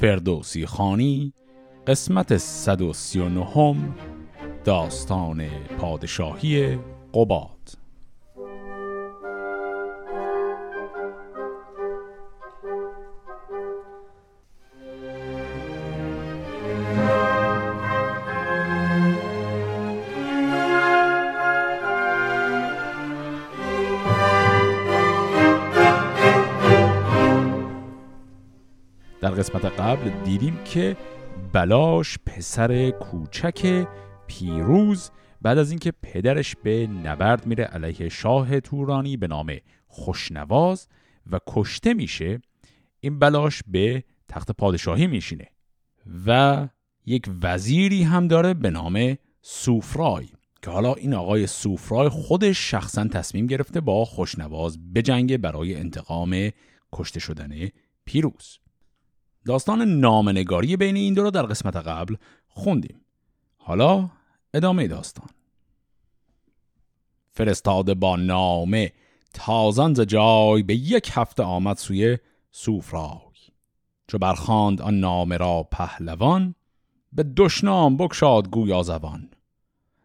فردوسی خانی قسمت 139 داستان پادشاهی قباد. در قسمت قبل دیدیم که بلاش پسر کوچک پیروز بعد از اینکه پدرش به نبرد میره علیه شاه تورانی به نام خوشنواز و کشته میشه این بلاش به تخت پادشاهی میشینه و یک وزیری هم داره به نام سوفرای که حالا این آقای سوفرای خودش شخصا تصمیم گرفته با خوشنواز بجنگه برای انتقام کشته شدن پیروز. داستان نامنگاری بین این دو رو در قسمت قبل خوندیم. حالا ادامه داستان. فرستاده با نامه تازان ز جای به یک هفته آمد سوی سوفرای. چو برخاند آن نامه را پهلوان به دشنام بکشاد گویا زبان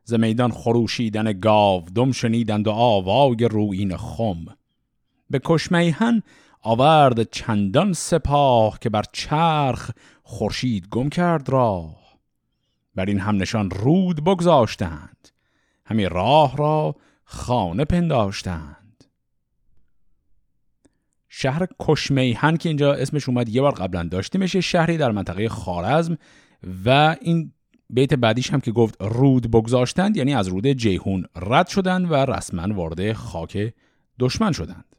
ز میدان خروشیدن گاو دم شنیدند و آوای روین خم. به کشمیهن آورد چندان سپاه که بر چرخ خورشید گم کرد راه. بر این هم نشان رود بگذاشتند. همی راه را خانه پنداشتند. شهر کشمیهن که اینجا اسمش اومد یه بار قبلا داشتیمش یه شهری در منطقه خارزم و این بیت بعدیش هم که گفت رود بگذاشتند یعنی از رود جیهون رد شدند و رسما وارد خاک دشمن شدند.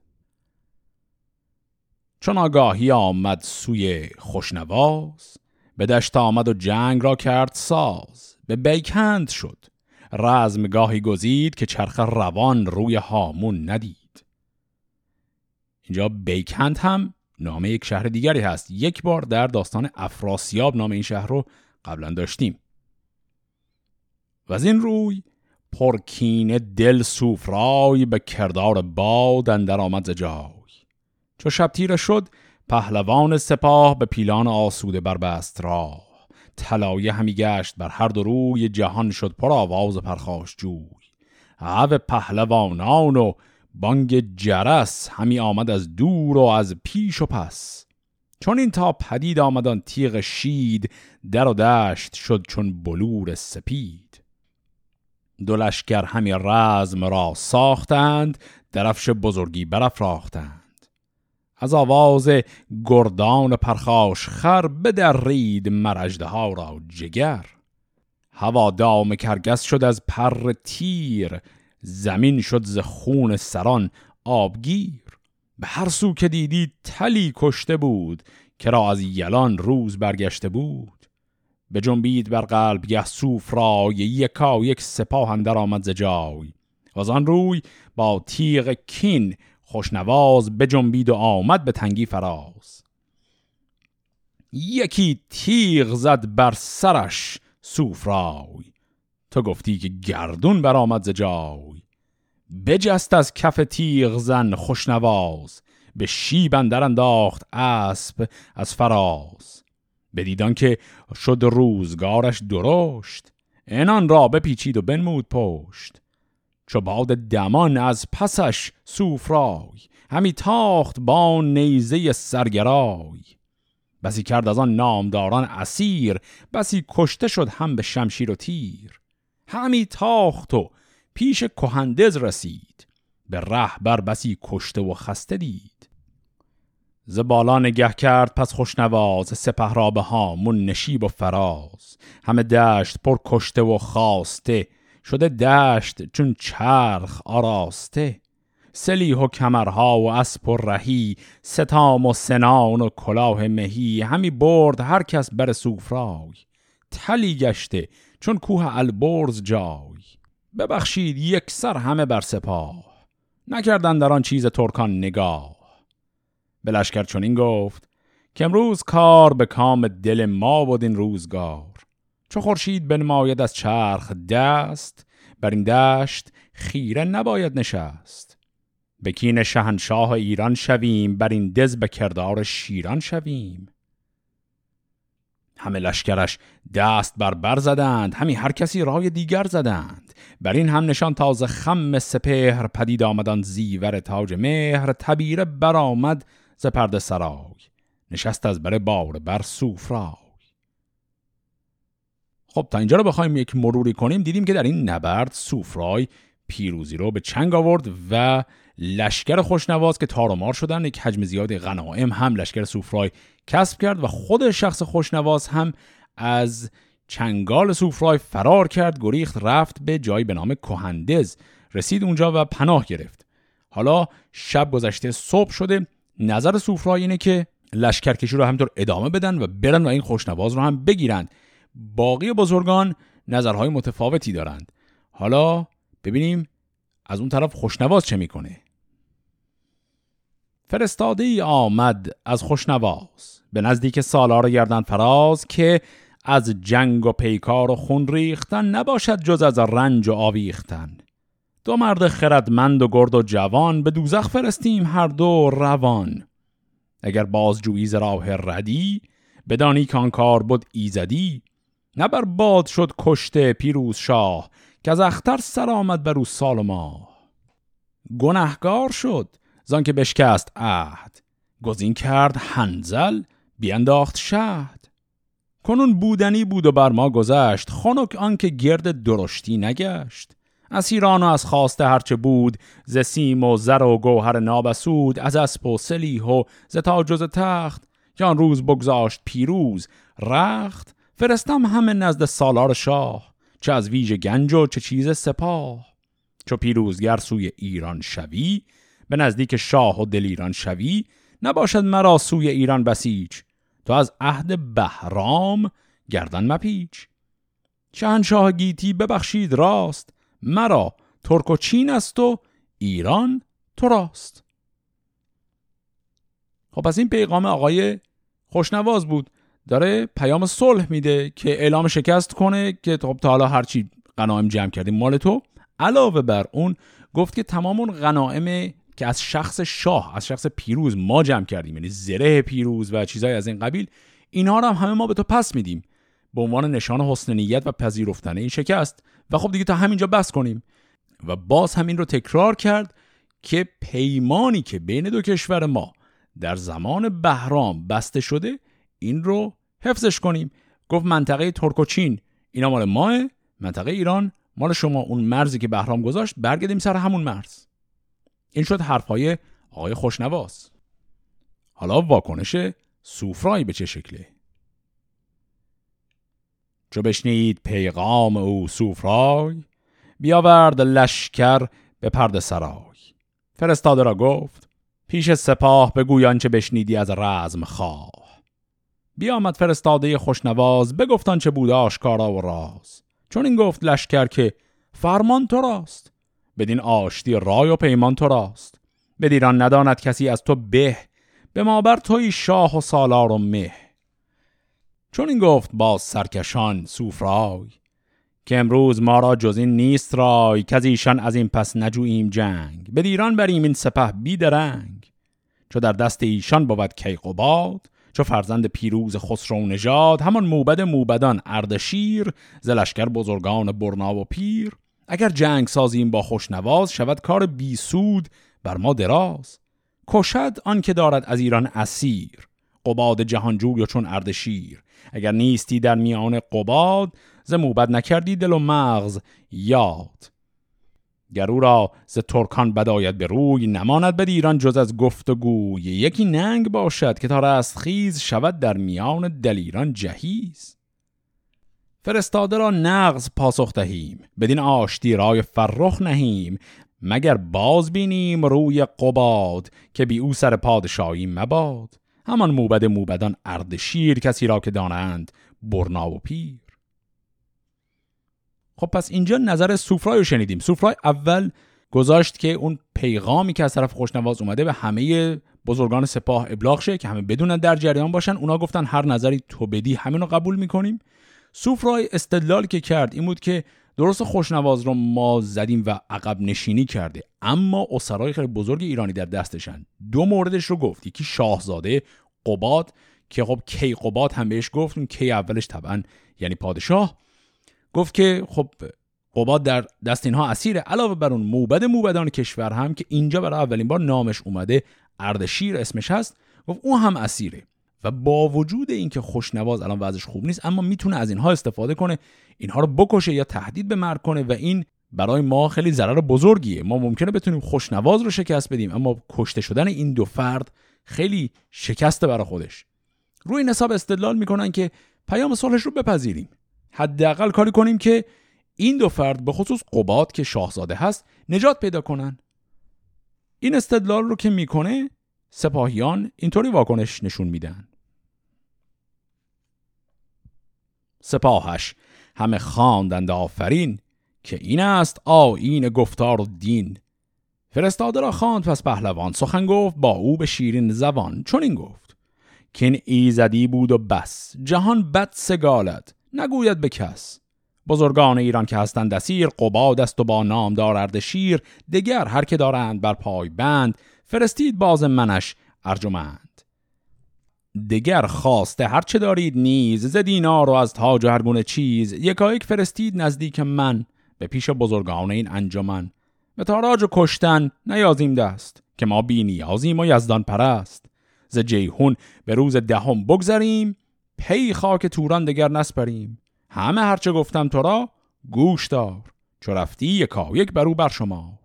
چون آگاهی آمد سوی خوشنواز به دشت آمد و جنگ را کرد ساز به بیکند شد. رزمگاهی گزید که چرخ روان روی هامون ندید. اینجا بیکند هم نام یک شهر دیگری هست. یک بار در داستان افراسیاب نام این شهر رو قبلا داشتیم. و از این روی پرکین دل سوفرای به کردار باد اندر آمد جای چو شب تیره شد پهلوان سپاه به پیلان آسوده بربست راه. طلایه همی گشت بر هر دو روی جهان شد پر آواز پرخاش جوی. عو پهلوانان و بانگ جرس همی آمد از دور و از پیش و پس. چون این تا پدید آمدان تیغ شید در و دشت شد چون بلور سپید. دو لشکر همی رزم را ساختند درفش بزرگی برافراختند. از آواز گردان پرخاش خر بدرید مرجده ها را جگر. هوا دام کرگس شد از پر تیر زمین شد ز خون سران آبگیر. به هر سو که دیدی تلی کشته بود که را از یلان روز برگشته بود. به جنبید بر قلب یه سوفرای یکا یک سپاه اندر آمد ز جای. و آن روی با تیغ کین خوشنواز بجنبید و آمد به تنگی فراز. یکی تیغ زد بر سرش سوفرای. تو گفتی که گردون برآمد ز جای. بجست از کف تیغ زن خوشنواز به شیب اندر انداخت اسب از فراز. بدیدان که شد روزگارش درشت انان را بپیچید و بنمود پشت. چو باد دمان از پسش سوفرای همی تاخت با نیزه سرگرای. بسی کرد از آن نامداران اسیر بسی کشته شد هم به شمشیر و تیر. همی تاخت و پیش کهندز رسید به ره بر بسی کشته و خسته دید. ز بالا نگه کرد پس خوشنواز سپه را به هامون نشیب و فراز. همه دشت پر کشته و خواسته شده دشت چون چرخ آراسته سلیح و کمرها و اسب و رهی ستام و سنان و کلاه مهی همی برد هر کس بر سوفرای. تلی گشته چون کوه البرز جای. ببخشید یک سر همه بر سپاه نکردن در آن چیز ترکان نگاه. به لشکر چنین گفت که امروز کار به کام دل ما بود این روزگار. چو خورشید بنماید از چرخ دست بر این دشت خیره نباید نشست. به کین شهنشاه ایران شویم بر این دز به کردار شیران شویم. همه لشکرش دست بر بر زدند همی هر کسی رای دیگر زدند. بر این هم نشان تازه خم سپهر پدید آمدان زیور تاج مهر تبیره برآمد ز پرده سرای. نشست از بر بار بر سوفرای. خب تا اینجا رو بخوایم یک مروری کنیم دیدیم که در این نبرد سوفرای پیروزی رو به چنگ آورد و لشکر خوشنواز که تار و مار شدن یک حجم زیادی غنایم هم لشکر سوفرای کسب کرد و خود شخص خوشنواز هم از چنگال سوفرای فرار کرد گریخت رفت به جایی به نام کهندز رسید اونجا و پناه گرفت. حالا شب گذشته صبح شده نظر سوفرای اینه که لشکرکشی رو همطور ادامه بدن و برن و این خوشنواز رو هم بگیرند باقی بزرگان نظرهای متفاوتی دارند. حالا ببینیم از اون طرف خوشنواز چه می‌کنه. فرستاده ای آمد از خوشنواز به نزدیک سالار گردن فراز که از جنگ و پیکار و خون ریختن نباشد جز از رنج و آویختن. دو مرد خردمند و گرد و جوان به دوزخ فرستیم هر دو روان. اگر بازجویی ز راه ردی بدانی کان کار بود ایزدی نه بر باد شد کشته پیروز شاه که از اختر سر آمد بر او سال و گنهگار شد زان که بشکست عهد گزین کرد هنزل بینداخت شهد. کنون بودنی بود و بر ما گذشت خنک آنکه گرد درشتی نگشت. از ایران و از خواسته هرچه بود ز سیم و زر و گوهر نابسود از اسب و سلیح و ز تاج و تخت. که آن روز بگذاشت پیروز رخت فرستم همه نزد سالار شاه چه از ویژ گنج و چه چیز سپاه. چو پیروزگر سوی ایران شوی به نزدیک شاه و دلیران شوی نباشد مرا سوی ایران بسیج تو از عهد بهرام گردن مپیچ. شهنشاه گیتی ببخشید راست مرا ترک و چین است و ایران تو راست. خب پس این پیغام آقای خوشنواز بود. داره پیام صلح میده که اعلام شکست کنه که خب تا حالا هرچی غنایم جمع کردیم مال تو. علاوه بر اون گفت که تمام اون غنائم که از شخص شاه از شخص پیروز ما جمع کردیم یعنی زره پیروز و چیزهای از این قبیل اینها رو هم همه ما به تو پس میدیم. به عنوان نشان حسن نیت و پذیرفتن این شکست. و خب دیگه تا همینجا بس کنیم. و باز همین رو تکرار کرد که پیمانی که بین دو کشور ما در زمان بهرام بسته شده این رو حفظش کنیم. گفت منطقه ترک و چین اینا مال ماه منطقه ایران. مال شما اون مرزی که بهرام گذاشت برگردیم سر همون مرز. این شد حرفهای آقای خوشنواز. حالا واکنش سوفرای به چه شکله؟ چو بشنید پیغام او سوفرای بیاورد لشکر به پرده سرای. فرستاده را گفت پیش سپاه بگویان چه بشنیدی از رزم خواه بیامد فرستاده خوشنواز بگفتان چه بود آشکارا و راز. چون این گفت لشکر که فرمان تو راست بدین آشتی رای و پیمان تو راست. بدیران نداند کسی از تو به به ما بر توی شاه و سالار و مه. چون این گفت باز سرکشان سوفرای که امروز ما را جز این نیست رای که از ایشان از این پس نجوییم جنگ. به دیران بریم این سپه بیدرنگ. چو در دست ایشان بود کیقوباد چو فرزند پیروز خسرو نژاد همان موبد موبدان اردشیر ز لشکر بزرگان برنا و پیر. اگر جنگ سازیم با خوشنواز شود کار بی سود بر ما دراز. کشد آن که دارد از ایران اسیر قباد جهانجوی و چون اردشیر. اگر نیستی در میان قباد ز موبد نکردی دل و مغز یاد. گرو را ز ترکان بداید به روی نماند به ایران جز از گفت و گوی یکی ننگ باشد که تا رست خیز شود در میان دلیران جهیز. فرستاده را نغز پاسخ دهیم بدین آشتی رای فرخ نهیم. مگر باز بینیم روی قباد که بی او سر پادشاهی مباد؟ همان موبد موبدان اردشیر کسی را که دانند برنا و پیر. خب پس اینجا نظر سوفرای رو شنیدیم. سوفرای اول گذاشت که اون پیغامی که از طرف خوشنواز اومده به همه بزرگان سپاه ابلاغ شه که همه بدونن در جریان باشن. اونا گفتن هر نظری تو بدی همین رو قبول می‌کنیم. سوفرای استدلال که کرد این بود که درست خوشنواز رو ما زدیم و عقب نشینی کرده. اما اسرای خیلی بزرگ ایرانی در دستشن. دو موردش رو گفت. یکی شاهزاده قباد که خب کیقوباد هم بهش گفت کی اولش طبعا یعنی پادشاه. گفت که خب قباد در دست اینها اسیره. علاوه بر اون موبد موبدان کشور هم که اینجا برای اولین بار نامش اومده اردشیر اسمش هست گفت اون هم اسیره. و با وجود اینکه خوشنواز الان وضعش خوب نیست اما می‌تونه از اینها استفاده کنه اینها رو بکشه یا تهدید به مرگ کنه و این برای ما خیلی ضرر بزرگیه. ما ممکنه بتونیم خوشنواز رو شکست بدیم اما کشته شدن این دو فرد خیلی شکسته برای خودش. روی این حساب استدلال می‌کنن که پیام صلحش رو بپذیریم. حداقل کاری کنیم که این دو فرد به خصوص قباد که شاهزاده هست نجات پیدا کنن. این استدلال رو که می‌کنه سپاهیان اینطوری واکنش نشون میدن. سپاهش همه خواندند آفرین که این است آیین گفتار دین فرستاده را خواند پس پهلوان. سخن گفت با او به شیرین زبان چون این گفت. که این ایزدی بود و بس جهان بد سگالد. نگوید به کس. بزرگان ایران که هستند دسیر قباد است و با نام دارد شیر. دگر هر که دارند بر پای بند فرستید باز منش ارجمند. دگر خواسته هر چه دارید نیز ز دینار و از تاج و هر گونه چیز. یکایک فرستید نزدیک من به پیش بزرگان این انجمن. به تاراج و کشتن نیازیم دست که ما بی نیازیم و یزدان پرست. ز جیهون به روز دهم بگذریم پی خاک توران دگر نسپریم. همه هرچه گفتم تو را گوش دار چو رفتی یکا یک برو بر شمار.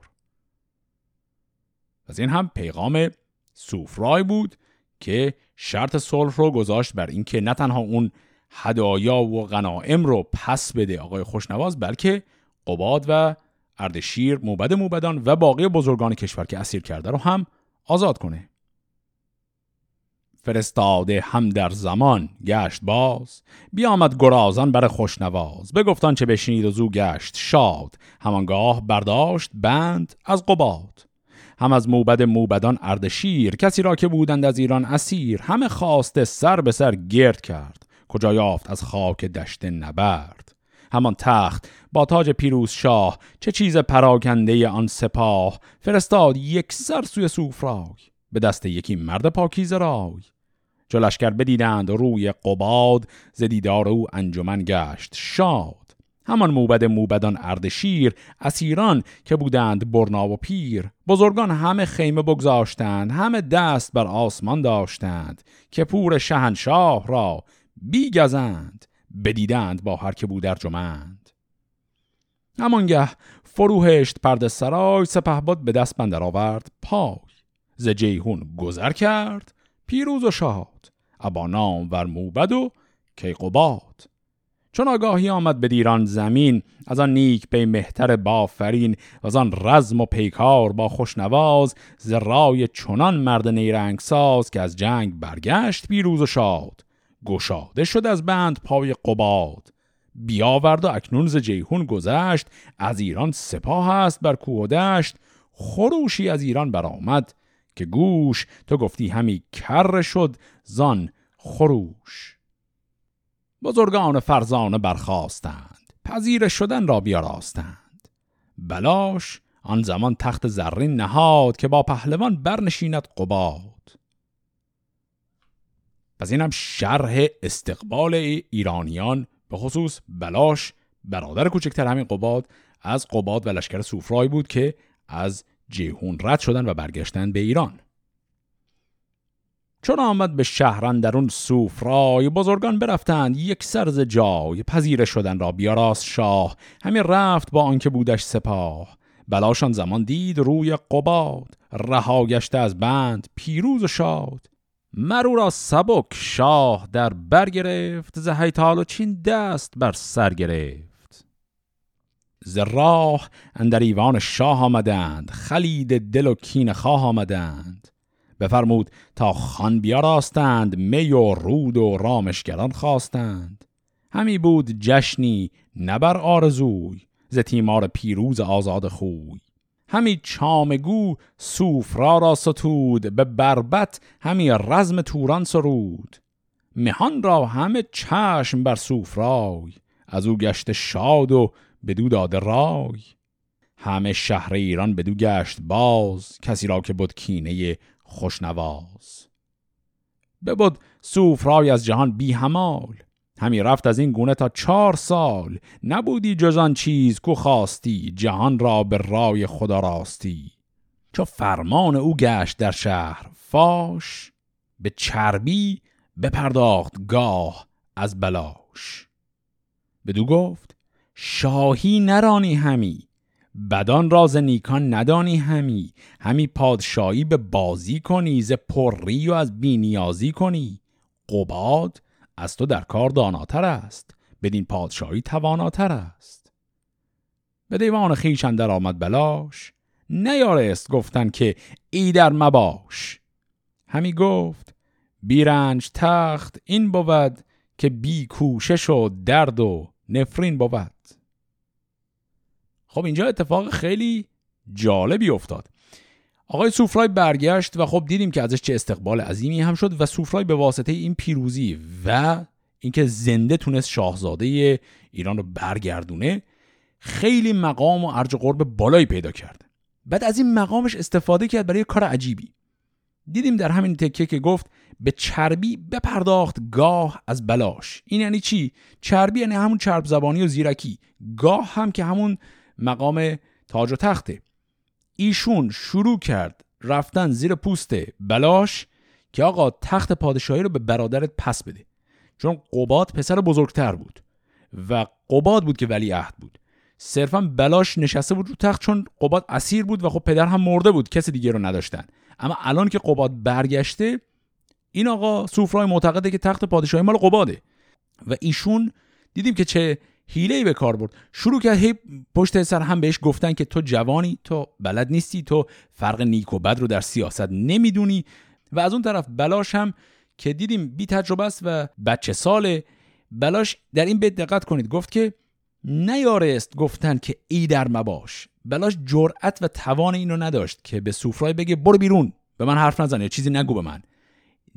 از این هم پیغام سوفرای بود که شرط صلح رو گذاشت بر اینکه نه تنها اون هدایا و غنائم رو پس بده آقای خوشنواز بلکه قباد و اردشیر موبد موبدان و باقی بزرگان کشور که اسیر کرده رو هم آزاد کنه. فرستاده هم در زمان گشت باز. بیامد گرازان بر خوشنواز. بگفتان چه بشنید و زو گشت شاد. همانگاه برداشت بند از قباد. هم از موبد موبدان اردشیر کسی را که بودند از ایران اسیر. همه خواسته سر به سر گرد کرد. کجا یافت از خاک دشت نبرد. همان تخت با تاج پیروز شاه. چه چیز پراکنده آن سپاه. فرستاد یک سر سوی سوفرای. به دست یکی مرد پاکیز رای. چو لشکر بدیدند روی قباد ز دیدار او انجمن گشت شاد. همان موبد موبدان اردشیر اسیران که بودند برنا و پیر. بزرگان همه خیمه بگذاشتند همه دست بر آسمان داشتند که پور شهنشاه را بیگزند بدیدند با هر که بود ارجمند. همانگه فروهشت پرده سرای سپهبد به دست بندر آورد پای. ز جیهون گذر کرد پیروز و شاد ابا نام ور موبد و کیقوباد چون آگاهی آمد به دیران زمین از آن نیک پی مهتر بافرین و از آن رزم و پیکار با خوشنواز ز رای چنان مرد نیرنگ ساز که از جنگ برگشت پیروز و شاد. گشاده شد از بند پای قباد. بیاورد و اکنون ز جیهون گذشت از ایران سپاه است بر کوه و دشت. خروشی از ایران برآمد که گوش تو گفتی همی کر شد زان خروش. بزرگان فرزانه برخواستند پذیر شدن را بیاراستند. بلاش آن زمان تخت زرین نهاد که با پهلوان برنشیند قباد. پس این هم شرح استقبال ایرانیان به خصوص بلاش برادر کوچکتر همین قباد از قباد و لشکر سوفرای بود که از جیهون رد شدن و برگشتن به ایران. چون آمد به شهران در اون سوفرای بزرگان برفتند یک سرز جای پذیره شدن را بیاراست شاه. همین رفت با آنکه بودش سپاه. بلاشان زمان دید روی قباد. رها گشته از بند پیروز و شاد. مرو را سبک شاه در بر گرفت ز هیتال و چین دست بر سر گرفت. ز راه اندر ایوان شاه آمدند خلید دل و کین خواه آمدند. بفرمود تا خان بیاراستند می و رود و رامشگران خواستند. همی بود جشنی نبر آرزوی ز تیمار پیروز آزاد خوی. همی چامگو سوفرا را ستود به بربت همی رزم توران سرود. مهان را همه چشم بر سوفرای. از او گشت شاد و بدو داده رای. همه شهر ایران بدو گشت باز کسی را که بود کینه خوشنواز ببود سوفرای از جهان بی همال همی رفت از این گونه تا چهار سال. نبودی جز چیز کو خواستی جهان را به رای خدا راستی. چو فرمان او گشت در شهر فاش به چربی بپرداخت گاه از بلاش. بدو گفت شاهی نرانی همی بدان راز نیکان ندانی همی همی پادشاهی به بازی کنی ز پری و از بینیازی کنی. قباد از تو در کار داناتر است بدین پادشاهی تواناتر است. به دیوان خیش در آمد بلاش نیارست گفتن که ای در مباش. همی گفت بیرنج تخت این بود که بی کوشش و درد و نفرین بود خب اینجا اتفاق خیلی جالبی افتاد. آقای سوفرای برگشت و خب دیدیم که ازش چه استقبال عظیمی هم شد و سوفرای به واسطه این پیروزی و اینکه زنده تونست شاهزاده ایران رو برگردونه خیلی مقام و ارج قرب بالایی پیدا کرد. بعد از این مقامش استفاده کرد برای کار عجیبی. دیدیم در همین تکه که گفت به چربی بپرداخت گاه از بلاش. این یعنی چی؟ چربی یعنی همون چرب زبانی و زیرکی. گاه هم که همون مقام تاج و تخته. ایشون شروع کرد رفتن زیر پوست بلاش که آقا تخت پادشاهی رو به برادرت پس بده. چون قباد پسر بزرگتر بود و قباد بود که ولی عهد بود. صرفا بلاش نشسته بود رو تخت چون قباد اسیر بود و خب پدر هم مرده بود کسی دیگه رو نداشتن. اما الان که قباد برگشته این آقا سوفرای معتقده که تخت پادشاهی مال قباده. و ایشون دیدیم که چه هیله به کار برد. شروع کرد هی پشت سر هم بهش گفتن که تو جوانی تو بلد نیستی تو فرق نیک و بد رو در سیاست نمی‌دونی. و از اون طرف بلاش هم که دیدیم بی تجربه است و بچه ساله بلاش در این بیت دقت کنید. گفت که نیارست گفتن که ای در مباش. بلاش جرأت و توان اینو نداشت که به سوفرای بگه برو بیرون. به من حرف نزن یا چیزی نگو به من.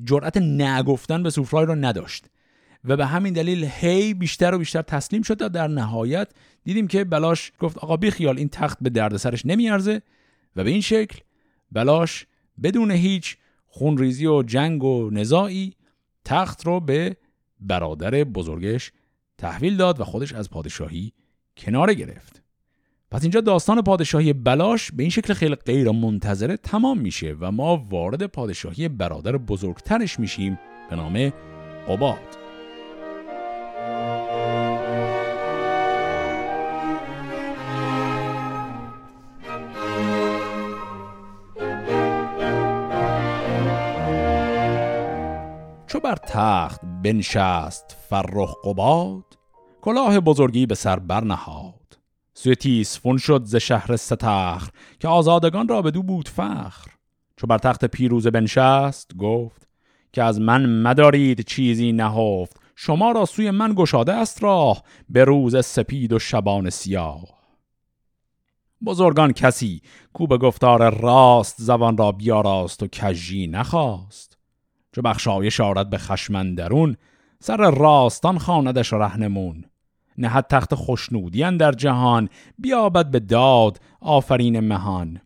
جرأت نگفتن به سوفرای رو نداشت. و به همین دلیل هی بیشتر و بیشتر تسلیم شد و در نهایت دیدیم که بلاش گفت آقا بی خیال این تخت به دردسرش نمیارزه و به این شکل بلاش بدون هیچ خونریزی و جنگ و نزاعی تخت رو به برادر بزرگش تحویل داد و خودش از پادشاهی کناره گرفت. پس اینجا داستان پادشاهی بلاش به این شکل خیلی غیر منتظره تمام میشه و ما وارد پادشاهی برادر بزرگترش میشیم به نام قباد چو بر تخت بنشست فرخ قباد کلاه بزرگی به سر برنهاد. سوی فون شد ز شهر ستخر که آزادگان را به دو بود فخر. چو بر تخت پیروز بنشست گفت که از من مدارید چیزی نهفت. شما را سوی من گشاده است راه به روز سپید و شبان سیاه. بزرگان کسی کو به گفتار راست زبان را بیاراست و کجی نخواست. چو بخشایش آرد به خشمندرون سر راستان خاندش رهنمون. نهد تخت خوشنودی در جهان بیابد به داد آفرین مهان.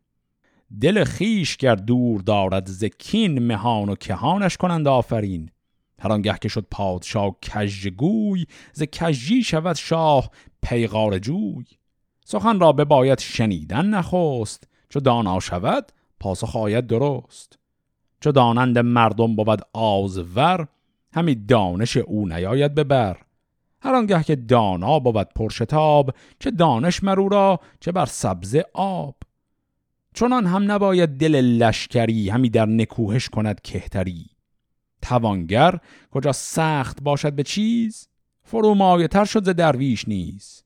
دل خیش گر دور دارد زکین مهان و کهانش کنند آفرین. هر آنگه که شد پادشاه کژگوی ز کژی شود شاه پیغار جوی. سخن را بباید شنیدن نخست چو دانا شود پاسخ آید درست. چو دانند مردم بود آزور همی دانش او نیاید ببر هر آنگه که دانا بود پرشتاب چه دانش مرو را چه بر سبز آب. چنان هم نباید دل لشکری همی در نکوهش کند کهتری. توانگر کجا سخت باشد به چیز فرو تر شد ز درویش نیز.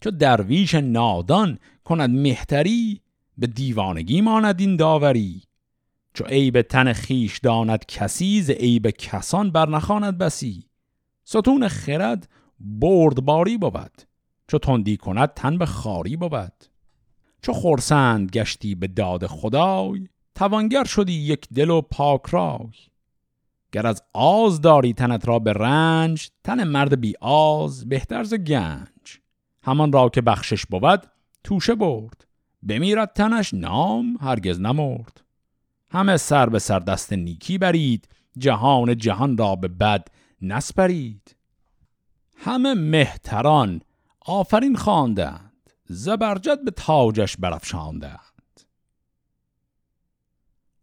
چو درویش نادان کند مهتری به دیوانگی ماند این داوری. چو عیب تن خیش داند کسی ز عیب کسان برنخواند بسی. ستون خرد بردباری بود. چو تندی کند تن به خاری بود. چو خورسند گشتی به داد خدای توانگر شدی یک دل و پاک رای. گر از آز داری تنت را به رنج تن مرد بی آز بهتر ز گنج. همان را که بخشش بود توشه برد. بمیرد تنش نام هرگز نمرد. همه سر به سر دست نیکی برید جهان جهان را به بد نسپرید. همه مهتران آفرین خواندند. زبرجد به تاجش برافشاندند.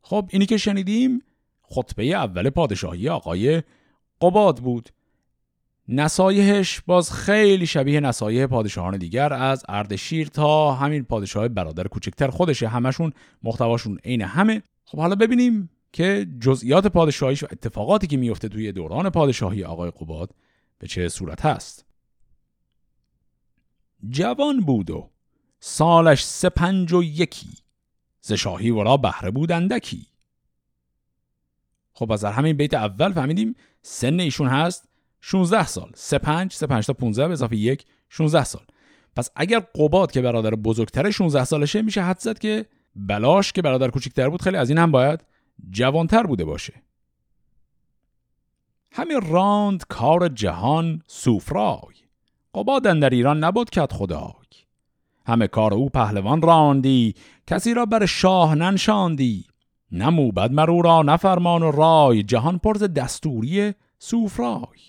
خب اینی که شنیدیم خطبه اول پادشاهی آقای قباد بود. نصایحش باز خیلی شبیه نصایح پادشاهان دیگر از اردشیر تا همین پادشاه برادر کوچکتر خودشه همشون محتواشون عین همه. خب حالا ببینیم که جزئیات پادشاهیش و اتفاقاتی که میفته توی دوران پادشاهی آقای قباد به چه صورت هست. جوان بود و سالش سه پنج و یکی ز شاهی ورا بهره بود اندکی. خب از همین بیت اول فهمیدیم سن ایشون هست 16 سال. 3 5 3 5 تا 15 به اضافه 1 16 سال. پس اگر قباد که برادر بزرگتر 16 سالشه میشه حد زد که بلاش که برادر کوچیکتر بود خیلی از این هم باید جوانتر بوده باشه. همین راند کار جهان سوفرای. قباد در ایران نبود کت خدای. همه کار او پهلوان راندی کسی را بر شاه ننشاندی. نه بد مرو را نفرمان و رای جهان پرز دستوری سوفرای.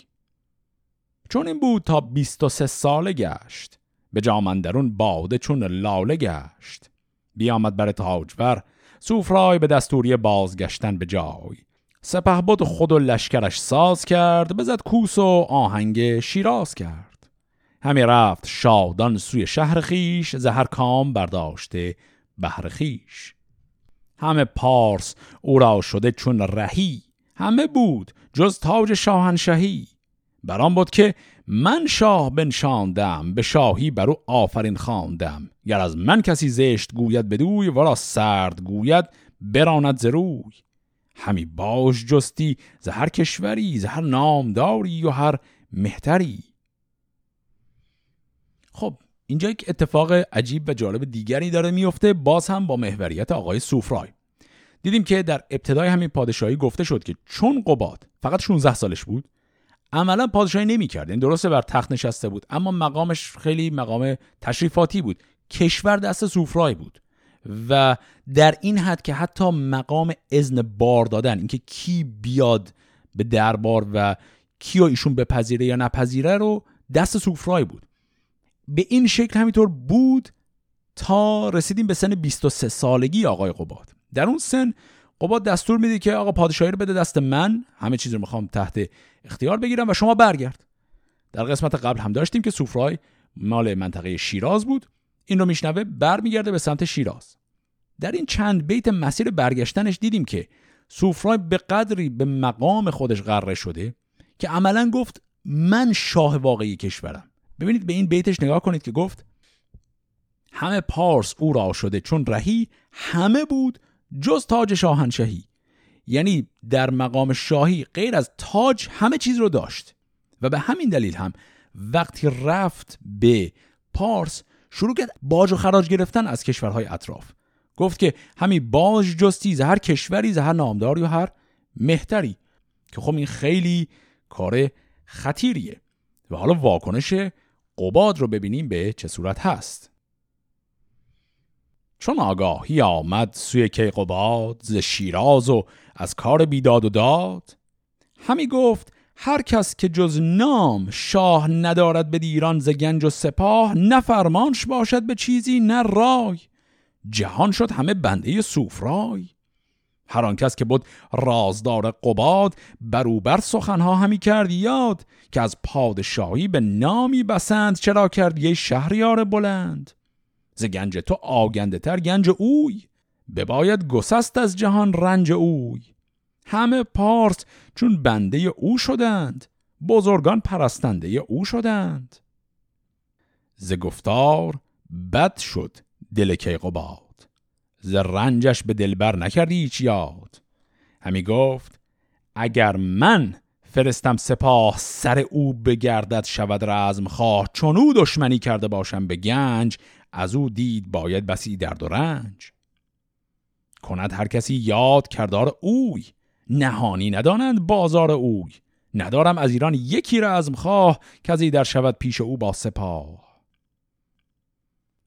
چون این بود تا بیست و سه ساله گشت به جامندرون باده چون لاله گشت. بیامد بر تاجور سوفرای به دستوری بازگشتن به جای. سپه بود خود و لشکرش ساز کرد بزد کوس و آهنگ شیراز کرد. همی رفت شادان سوی شهر خیش زهر کام برداشته بهر خیش. همه پارس او را شده چون رهی همه بود جز تاج شاهنشهی برام بود که من شاه بنشاندم به شاهی بر او آفرین خواندم. گر از من کسی زشت گوید بدوی ورا سرد گوید براند زروی همی باش جستی ز هر کشوری ز هر نامداری و هر مهتری. خب اینجا یک اتفاق عجیب و جالب دیگری داره میفته باز هم با محوریت آقای سوفرای. دیدیم که در ابتدای همین پادشاهی گفته شد که چون قباد فقط 16 سالش بود عملا پادشاهی نمی‌کرد. این درسته بر تخت نشسته بود اما مقامش خیلی مقام تشریفاتی بود. کشور دست سوفرای بود و در این حد که حتی مقام اذن بار دادن اینکه کی بیاد به دربار و کیو ایشون بپذیره یا نپذیره رو دست سوفرای بود. به این شکل همینطور بود تا رسیدیم به سن 23 سالگی آقای قباد. در اون سن قباد دستور میده که آقا پادشاهی رو بده دست من. همه چیز رو می‌خوام تحت اختیار بگیرم و شما برگرد. در قسمت قبل هم داشتیم که سوفرای مال منطقه شیراز بود. این رو میشنوه برمیگرده به سمت شیراز. در این چند بیت مسیر برگشتنش دیدیم که سوفرای به قدری به مقام خودش غره شده که عملا گفت من شاه واقعی کشورم. ببینید به این بیتش نگاه کنید که گفت همه پارس او را شده چون رهی همه بود جز تاج شاهنشهی یعنی در مقام شاهی غیر از تاج همه چیز رو داشت. و به همین دلیل هم وقتی رفت به پارس شروع کرد باج و خراج گرفتن از کشورهای اطراف. گفت که همین باج جستی هر کشوری هر نامداری و هر مهتری. که خب این خیلی کار خطیریه. و حالا واکنش قباد رو ببینیم به چه صورت هست. چون آگاهی آمد سوی کیقوباد ز شیراز و از کار بیداد و داد همی گفت هر کس که جز نام شاه ندارد به دیران ز گنج و سپاه نه فرمانش باشد به چیزی نه رای. جهان شد همه بنده سوفرای. هر آن کس که بود رازدار قباد بروبر سخنها همی کرد یاد که از پادشاهی به نامی بسند چرا کرد یه شهریار بلند. ز گنج تو آگنده تر گنج اوی بباید گسست از جهان رنج اوی. همه پارس چون بنده او شدند بزرگان پرستنده او شدند. ز گفتار بد شد دل کیقوباد ز رنجش به دلبر نکردی هیچ یاد. همی گفت اگر من فرستم سپاه سر او بگردد شود رزم خواه چون او دشمنی کرده باشم به گنج از او دید باید بسی درد و رنج. کند هر کسی یاد کردار اوی نهانی ندانند بازار اوی. ندارم از ایران یکی را از خواه کزی در شود پیش او با سپاه.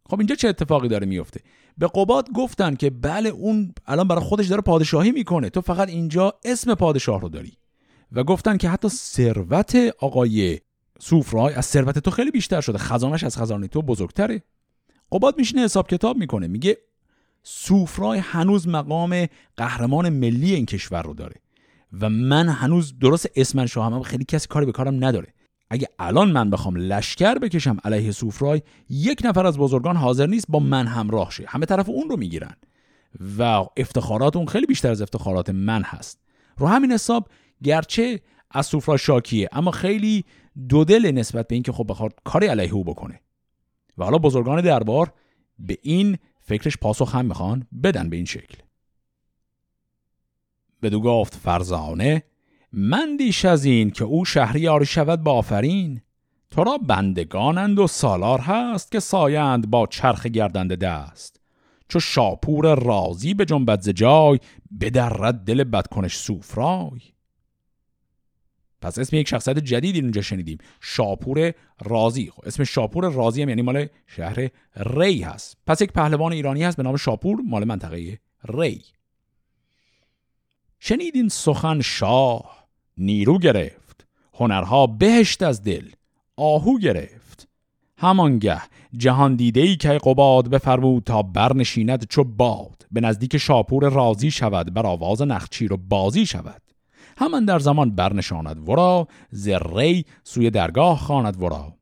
خب اینجا چه اتفاقی داره میفته؟ به قباد گفتن که بله اون الان برای خودش داره پادشاهی می‌کنه. تو فقط اینجا اسم پادشاه رو داری. و گفتن که حتی ثروت آقای سوفرای از ثروت تو خیلی بیشتر شده. خزانش از خزانه تو بزرگتره. قباد میشینه حساب کتاب می‌کنه میگه سوفرای هنوز مقام قهرمان ملی این کشور رو داره و من هنوز درست اسمن شاه خیلی کسی کاری به کارم نداره. اگه الان من بخوام لشکر بکشم علیه سوفرای یک نفر از بزرگان حاضر نیست با من همراه شه. همه طرف اون رو می‌گیرن و افتخارات اون خیلی بیشتر از افتخارات من هست. رو همین حساب گرچه از سوفرا شاکیه اما خیلی دودل نسبت به اینکه خب بخواد کاری علیه او بکنه. و حالا بزرگان دربار به این فکرش پاسخ هم می‌خوان بدن به این شکل. بدو گفت فرزانه مندیش از این که او شهریار شود با آفرین تو را بندگانند و سالار هست که سایند با چرخ گردنده دست. چو شاپور رازی به جنبت ز جای بدرد دل بدکنش سوفرای. پس اسم یک شخصیت جدیدی اینجا شنیدیم. شاپور رازی. خب اسم شاپور رازی هم یعنی مال شهر ری هست. پس یک پهلوان ایرانی هست به نام شاپور مال منطقه ری. شنیدین سخن شاه نیرو گرفت. هنرها بهشت از دل آهو گرفت. همانگه جهان دیده ای که قباد بفرمود تا برنشیند چو باد. به نزدیک شاپور رازی شود بر آواز نخچیر و بازی شود. همان در زمان برنشاند ورا ز ری سوی درگاه خواند ورا.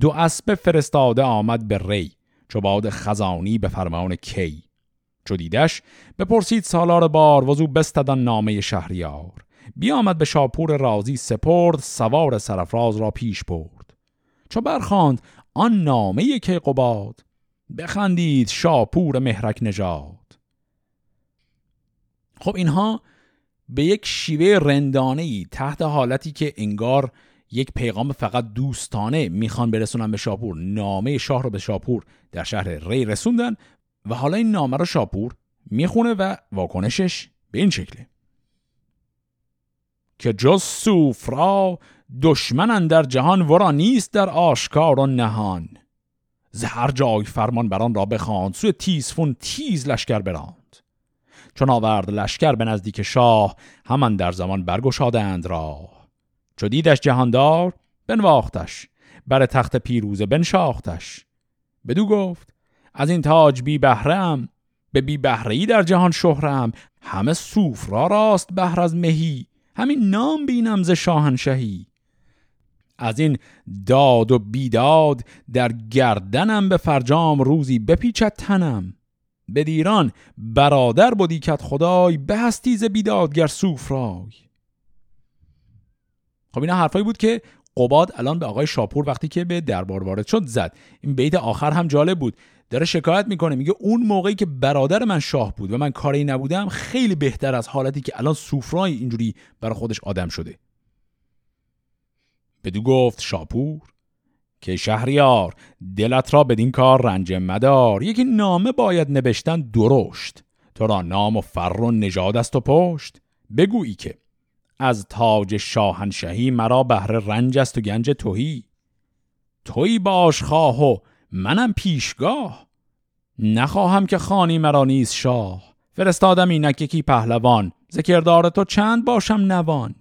دو اسب فرستاده آمد به ری چو باد خزانی به فرمان کی. چو دیدش بپرسید سالار بار وزو بستدن نامه شهریار. بیامد به شاپور رازی سپرد سوار سرفراز را پیش برد. چو برخاند آن نامه که قباد؟ بخندید شاپور مهرک نژاد. خب اینها به یک شیوه رندانه ای تحت حالتی که انگار یک پیغام فقط دوستانه می‌خوان برسونن به شاپور. نامه شاه رو به شاپور در شهر ری رسوندن و حالا این نامه رو شاپور می‌خونه و واکنشش به این شکله. که جز سوفرا دشمن در جهان ورا نیست در آشکار و نهان. زهر جای فرمان بران را بخواند سوی تیزفون تیز لشکر براند چون آورد لشکر به نزدیک شاه همان در زمان برگشادند را چو دیدش جهاندار بنواختش بر تخت پیروزه بنشاختش. بدو گفت از این تاج بی بهرم به بی بهرهی در جهان شهرم همه سوفرا راست بهر از مهی همین نام بینم ز شاهنشهی. از این داد و بیداد در گردنم به فرجام روزی بپیچد تنم. به دیران برادر بودی کت خدای به هستی ز بیدادگر سوفرای. خب اینا حرفایی بود که قباد الان به آقای شاپور وقتی که به دربار وارد شد زد. این بیت آخر هم جالب بود. داره شکایت می‌کنه میگه اون موقعی که برادر من شاه بود و من کاری نبودم خیلی بهتر از حالتی که الان سوفرای اینجوری برای خودش آدم شده. بدو گفت شاپور که شهریار دلت را بدین کار رنج مدار. یکی نامه باید نوشتن درشت. تو را نام و فر و نژاد است و پشت. بگویی که از تاج شاهنشهی مرا بهر رنج است و گنج توهی توی باش خواه و منم پیشگاه. نخواهم که خانی مرا نیست شاه. فرستادم اینک یکی پهلوان. ذکردار تو چند باشم نوان.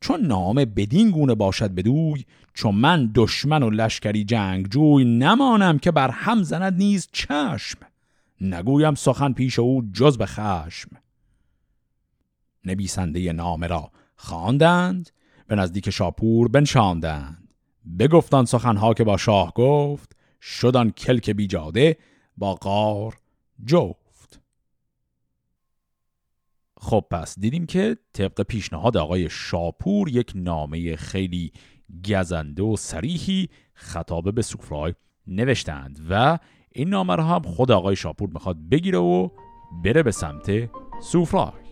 چون نام بدین گونه باشد بدوی چون من دشمن و لشکری جنگ جوی نمانم که بر هم زند نیز چشم. نگویم سخن پیش او جز به خشم. نویسنده نامه را خواندند به نزدیک شاپور بنشاندند. بگفتان سخنها که با شاه گفت شدن کلک بیجاده با قار جفت خب پس دیدیم که طبق پیشنهاد آقای شاپور یک نامه خیلی گزنده و سریحی خطابه به سوفرای نوشتند و این نامه رو هم خود آقای شاپور می‌خواد بگیره و بره به سمت سوفرای.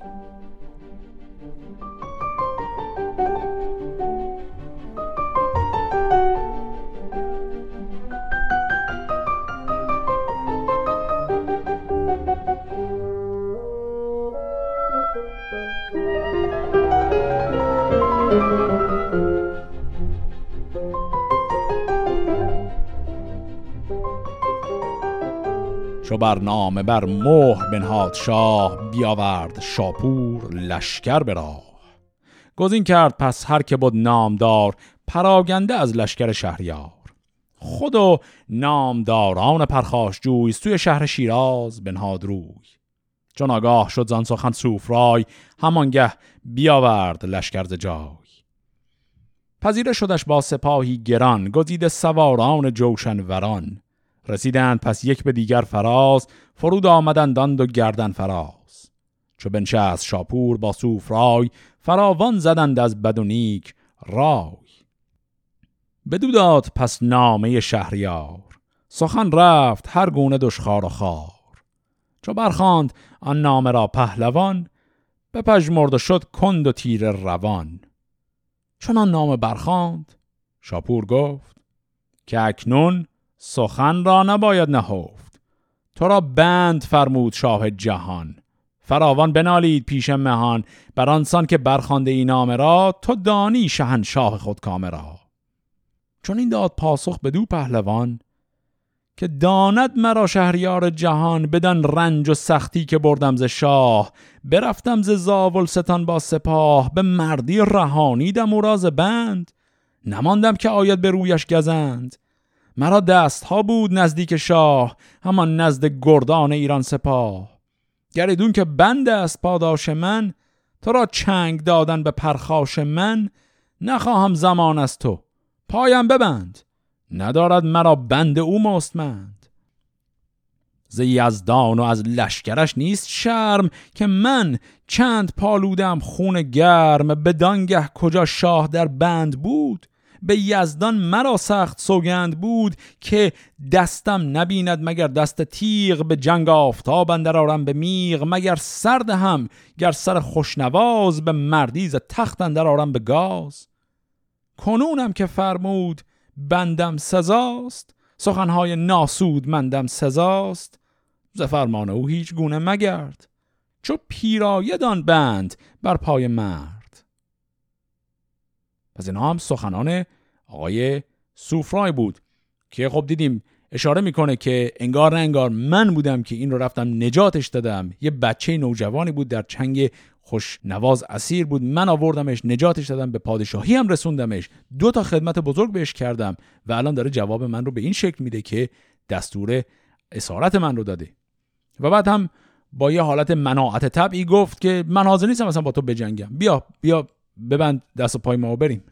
چو برنامه بر مهر بنهاد شاه بیاورد شاپور لشکر به راه. گزین کرد پس هر که بود نامدار پراگنده از لشکر شهریار. خود و نامداران پرخاشجوی سوی شهر شیراز بنهاد روی. چون آگاه شد زان سخن سوفرای همانگه بیاورد لشکر جای. پذیره شدش با سپاهی گران گزیده سواران جوشن وران رسیدند پس یک به دیگر فراز فرود آمدند داند و گردن فراز. چو بنشست شاپور با سوفرای فراوان زدند از بد و نیک رای. بدو داد پس نامه شهریار. سخن رفت هر گونه دشخار و خار. چو برخاند آن نامه را پهلوان بپژمرد و شد کند و تیر روان. چون آن نامه برخاند شاپور گفت که اکنون سخن را نباید نهفت. تو را بند فرمود شاه جهان. فراوان بنالید پیش مهان. بر آنسان که برخوانده این نامه را تو دانی شهنشاه خود کامه را. چون این داد پاسخ به دو پهلوان که داند مرا شهریار جهان بدن رنج و سختی که بردم ز شاه. برفتم ز زاول ستان با سپاه به مردی رهانیدم و راز بند. نماندم که آید به رویش گزند. مرا دست ها بود نزدیک شاه همان نزد گردان ایران سپاه. گریدون که بند است پاداش من تو را چنگ دادن به پرخاش من نخواهم زمان از تو. پایم ببند ندارد مرا بند او مستمند. ز یزدان و از لشکرش نیست شرم که من چند پالودم خون گرم به دانگه کجا شاه در بند بود. به یزدان مرا سخت سوگند بود که دستم نبیند مگر دست تیغ به جنگ آفتاب اندر آرم به میغ مگر سرد هم گر سر خوشنواز به مردیز تخت اندر آرم به گاز. کنونم که فرمود بندم سزاست سخنهای ناسود مندم سزاست. ز فرمان او هیچ گونه مگرد چو پیرایدان بند بر پای مرد. پس اینا هم سخنان آقای سوفرای بود که خب دیدیم اشاره می‌کنه که انگار نه انگار من بودم که این رو رفتم نجاتش دادم. یه بچه نوجوانی بود در چنگ خوش نواز اسیر بود. من آوردمش نجاتش دادم به پادشاهی هم رسوندمش. دو تا خدمت بزرگ بهش کردم و الان داره جواب من رو به این شکل میده که دستور اسارت من رو داده. و بعد هم با یه حالت مناعت طبعی گفت که من حاضر نیستم مثلا با تو بجنگم. بیا بیا ببند دست و پای ما بریم.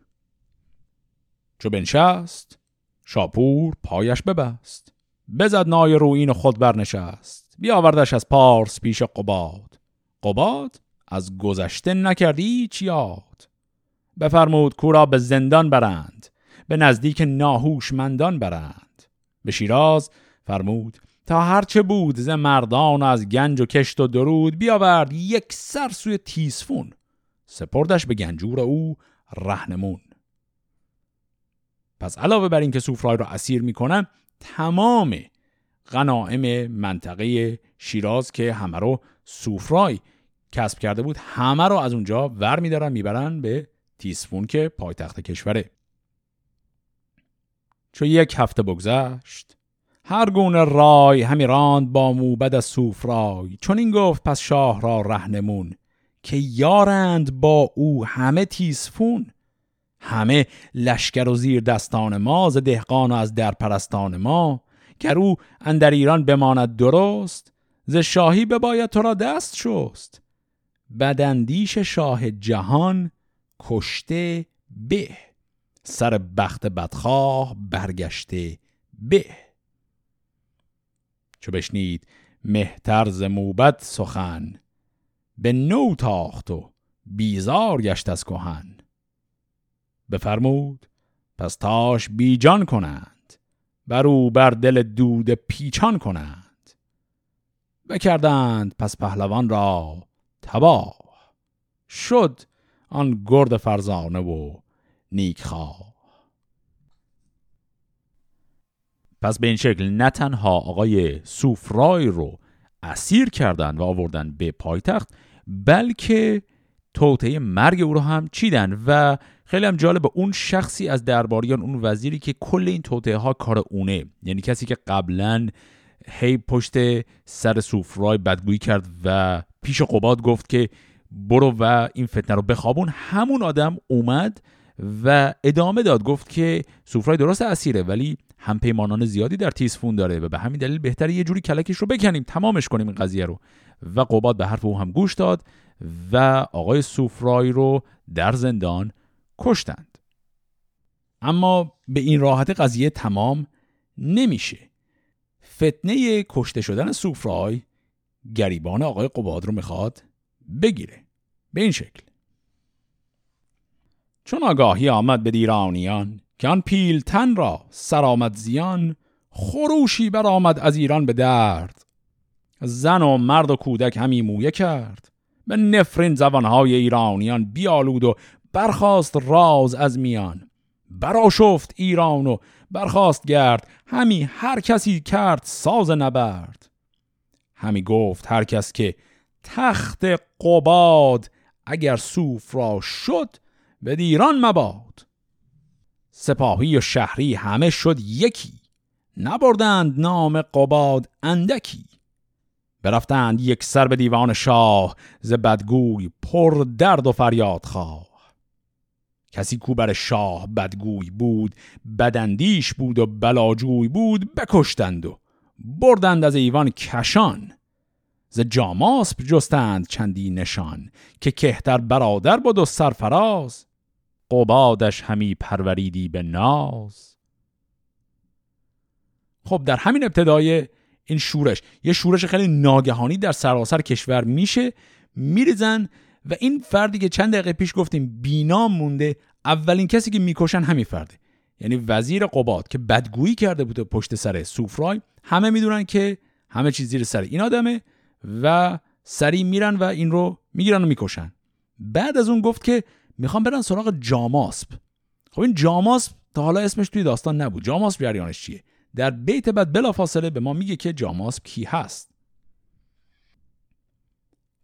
چو بنشست شاپور پایش ببست. بزد نای روین و خود برنشست. بیاوردش از پارس پیش قباد. قباد از گذشته نکردی چی یاد. بفرمود کورا به زندان برند به نزدیک ناهوشمندان برند. به شیراز فرمود تا هرچه بود ز مردان از گنج و کشت و درود بیاورد یک سر سوی تیسفون سپردش به گنجور او رهنمون. پس علاوه بر اینکه سوفرای را اسیر می‌کنن تمام غنائم منطقه شیراز که همه رو سوفرای کسب کرده بود همه رو از اونجا ور میدارن می‌برن به تیسفون که پایتخت کشوره. چو یک هفته بگذشت هر گونه رای همی راند با موبد از سوفرای. چون این گفت پس شاه را رهنمون. که یارند با او همه تیسفون همه لشکر و زیر دستان ما ز دهقان و از در پرستان ما. گر او اندر ایران بماند درست ز شاهی بباید تو را دست شست. بدندیش شاه جهان کشته به. سر بخت بدخواه برگشته به. چو بشنید مهتر ز موبد سخن. به نو تاخت و بیزار گشت از کهن. بفرمود پس تاش بیجان کنند بر او بر دل دود پیچان کنند. بکردند پس پهلوان را تباه. شد آن گرد فرزانه و نیکخواه. پس به این شکل نه تنها آقای سوفرای رو اسیر کردند و آوردن به پایتخت بلکه توطعه مرگ او رو هم چیدن و خیلی هم جالب اون شخصی از درباریان اون وزیری که کل این توطعه ها کار اونه. یعنی کسی که قبلا هی پشت سر سوفرای بدگویی کرد و پیش قباد گفت که برو و این فتنه رو بخوابون. همون آدم اومد و ادامه داد گفت که سوفرای درست اسیره ولی همپیمانان زیادی در تیسفون داره و به همین دلیل بهتره یه جوری کلکش رو بکنیم. تمامش کنیم این قضیه رو. و قباد به حرف او هم گوش داد و آقای سوفرای رو در زندان کشتند. اما به این راحت قضیه تمام نمیشه. فتنه کشته شدن سوفرای گریبان آقای قباد رو می‌خواد بگیره. به این شکل. چون آگاهی آمد به دیرانیان که آن پیلتن را سرآمد زیان خروشی برآمد از ایران به درد. زن و مرد و کودک همی مویه کرد. به نفرین زبانهای ایرانیان بیالود و برخواست راز از میان. براشفت ایران و برخواست گرد. همی هر کسی کرد ساز نبرد. همی گفت هر کس که تخت قباد اگر صوف را شد به دیران مباد. سپاهی و شهری همه شد یکی. نبردند نام قباد اندکی. برفتند یک سر به دیوان شاه ز بدگوی پر درد و فریاد خواه. کسی کو بر شاه بدگوی بود بدندیش بود و بلاجوی بود بکشتند و بردند از ایوان کشان. ز جاماسب جستند چندی نشان که کهتر برادر بود و سرفراز. قبادش همی پروریدی به ناز. خب در همین ابتدای این شورش. یه شورش خیلی ناگهانی در سراسر کشور میشه میریزن و این فردی که چند دقیقه پیش گفتیم بینام مونده اولین کسی که می‌کشن همین فرده. یعنی وزیر قباد که بدگویی کرده بوده پشت سر سوفرای همه می‌دونن که همه چیز زیر سر این آدمه و سری میرن و این رو می‌گیرن و می‌کشن. بعد از اون گفت که می‌خوام برن سراغ جاماسب خب این جاماسب تا حالا اسمش توی داستان نبود. جاماسب جریانش چیه؟ در بیت بعد بلافاصله به ما میگه که جاماسب کی هست.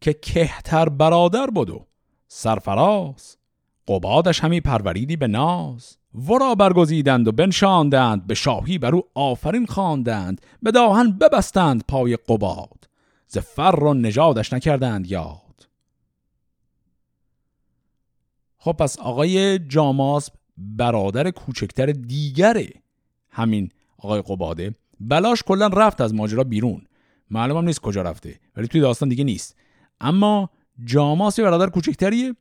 که کهتر برادر بودو سرفراز قبادش همی پروریدی به ناز. ورا برگزیدند و بنشاندند به شاهی بر او آفرین خواندند به داهن ببستند پای قباد. ز فر و نژادش نکردند یاد. خب پس آقای جاماس برادر کوچکتر دیگره. همین آقای قباده. بلاش کلا رفت از ماجرا بیرون. معلومم نیست کجا رفته ولی توی داستان دیگه نیست. اما جاماس یه برادر کوچکتریه.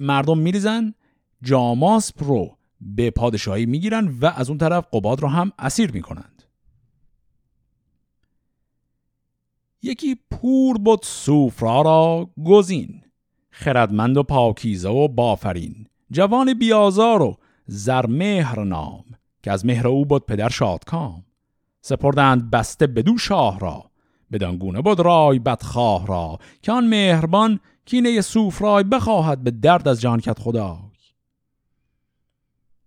مردم میریزن. جاماسپ رو به پادشاهی می‌گیرن و از اون طرف قباد رو هم اسیر می‌کنند. یکی پور بود سوفرا را گزین خردمند و پاکیزه و بافرین. جوان بیازار و زرمهر نام. که از مهر او بود پدر شادکام. سپردند بسته بدو شاه را بدانگونه بود رای بدخواه را که آن مهربان کینه سوفرای بخواهد به درد از جان کت خدای.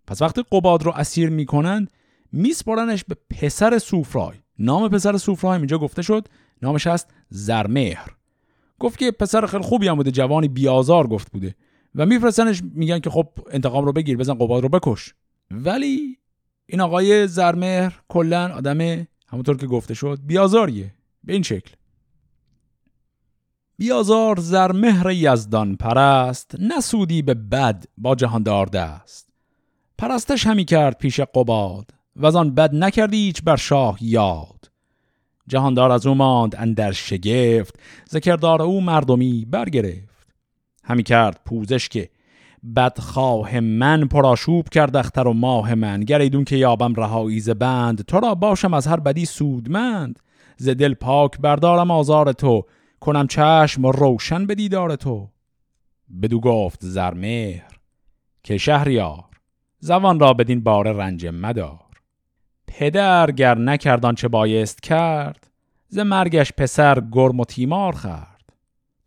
پس وقتی قباد رو اسیر می‌کنند میسپارنش به پسر سوفرای نام پسر سوفرای اینجا گفته شد نامش هست زرمهر. گفت که پسر خیلی خوبی هم بوده جوانی بیازار گفت بوده. و میفرستنش میگن که خب انتقام رو بگیر بزن قباد رو بکش. ولی این آقای زرمهر کلا آدم همونطور که گفته شد بیازاریه به این شکل. بیازار زرمهر یزدان پرست نسودی به بد با جهاندار دست. پرستش همی کرد پیش قباد و از آن بد نکردی هیچ بر شاه یاد. جهاندار از او ماند اندر شگفت ذکردار او مردمی برگرفت. همی کرد پوزش که بدخواه من پراشوب کرد اختر و ماه من. گریدون که یابم رهایی ز بند تو را باشم از هر بدی سودمند. ز دل پاک بردارم آزار تو کنم چشم روشن به دیدار تو. بدو گفت زرمهر که شهریار زوان را بدین بار رنج مدار. پدر گر نکردان چه بایست کرد ز مرگش پسر گرم و تیمار خرد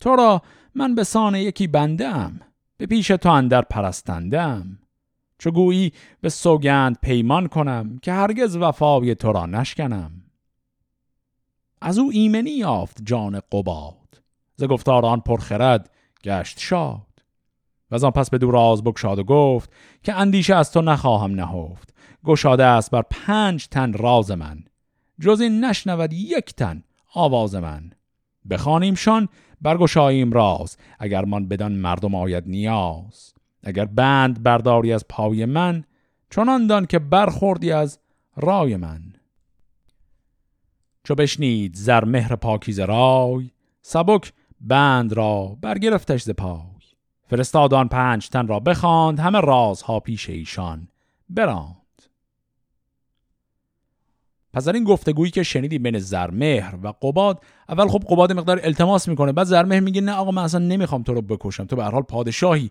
تو را من به سان یکی بندم به پیش تو اندر پرستندم. چو گویی به سوگند پیمان کنم که هرگز وفای تو را نشکنم. از او ایمنی یافت جان قباد. ز گفتار آن پرخرد گشت شاد. و از آن پس به دور راز بکشاد و گفت که اندیشه از تو نخواهم نهفت. گشاده است بر پنج تن راز من. جز این نشنود یک تن آواز من. بخوانیمشان برگشاییم راز اگر من بدان مردم آید نیاز. اگر بند برداری از پای من چنان دان که برخوردی از رای من. چو بشنید زر مهر پاکیز رای سبک بند را برگرفتش ز پای. فرستادان پنج تن را بخواند همه رازها پیش ایشان براند پس در این گفتگویی که شنیدی بین زرمهر و قباد اول خب قباد مقدار التماس می‌کنه بعد زرمهر میگه نه آقا من اصلا نمی‌خوام تو رو بکشم تو به هر حال پادشاهی.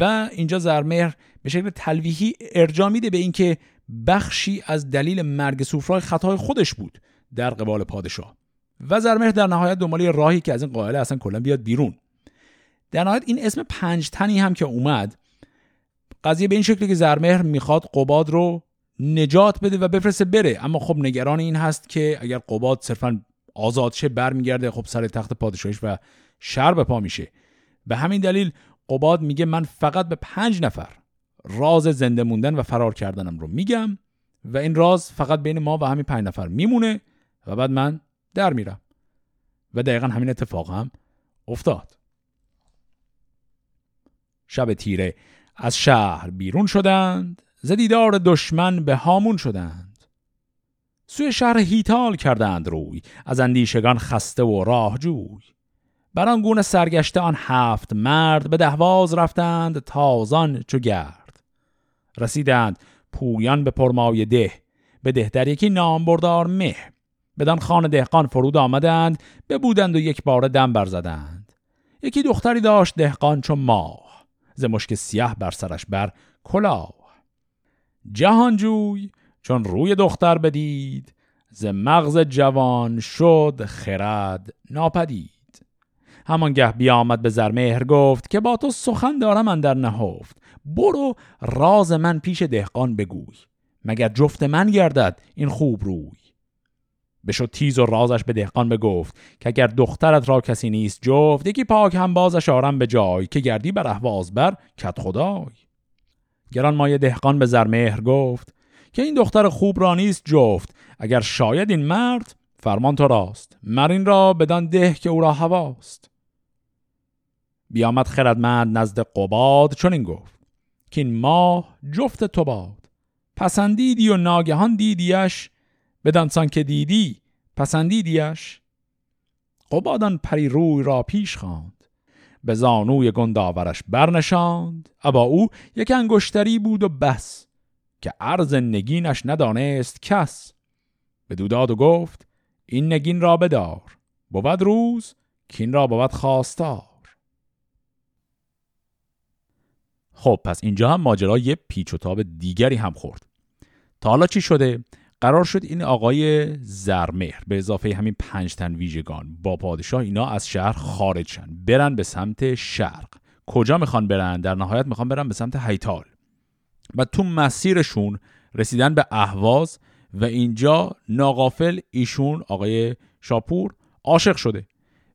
و اینجا زرمهر به شکل تلویحی ارجا میده به اینکه بخشی از دلیل مرگ سوفرای خطای خودش بود در قبال پادشاه. و زرمهر در نهایت دنبال راهی که از این قائله اصلا کلا بیاد بیرون. در نهایت این اسم پنج تنی هم که اومد قضیه به این شکلی که زرمهر می‌خواد قباد رو نجات بده و بفرسته بره. اما خب نگران این هست که اگر قباد صرفا آزاد شه برمیگرده خب سر تخت پادشاهیش و شر به پا میشه. به همین دلیل قباد میگه من فقط به پنج نفر راز زنده موندن و فرار کردنم رو میگم و این راز فقط بین ما و همین پنج نفر میمونه و بعد من در میرم. و دقیقا همین اتفاق هم افتاد. شب تیره. از شهر بیرون شدند. زدیدار دشمن به هامون شدند. سوی شهر هیتال کردند روی از اندیشگان خسته و راهجوی. بر آن گونه سرگشته آن هفت مرد به دهواز رفتند تازان چو گرد. رسیدند پویان به پرمای ده به ده در یکی نام بردار مه. بدان خان دهقان فرود آمدند ببودند و یک بار دم برزدند. یکی دختری داشت دهقان چون ماه ز مشک سیاه بر سرش بر کلاه. جهانجوی چون روی دختر بدید ز مغز جوان شد خرد ناپدید. همانگه بیامد به زرمهر گفت که با تو سخن دارم اندر نهفت. برو راز من پیش دهقان بگوی. مگر جفت من گردد این خوب روی؟ بشد تیز و رازش به دهقان بگفت که اگر دخترت را کسی نیست جفت یکی پاک هم بازش آرم به جای که گردی بر احواز بر کت خدای. گران مایه دهقان به زرمهر گفت که این دختر خوب را نیست جفت. اگر شاید این مرد فرمان تو راست. مرین را بدان ده که او را هواست. بیامد خردمند نزد قباد چون این گفت که این ماه جفت تو باد. پسندیدی و ناگهان دیدیش بدانسان که دیدی پسندیدیش. قبادان پری روی را پیش خواند. به زانوی گنداورش برنشاند. ابا او یک انگشتری بود و بس که عرض نگینش ندانست کس. به دوداد و گفت این نگین را بدار. بود روز کین را بود خواستار. خب پس اینجا هم ماجرا یه پیچ و تاب دیگری هم خورد. تا حالا چی شده؟ قرار شد این آقای زرمهر به اضافه همین پنج تن ویژگان با پادشاه اینا از شهر خارج شن برن به سمت شرق. کجا می‌خوان برن؟ در نهایت می‌خوان برن به سمت هیتال. و تو مسیرشون رسیدن به اهواز و اینجا ناقافل ایشون آقای شاپور عاشق شده.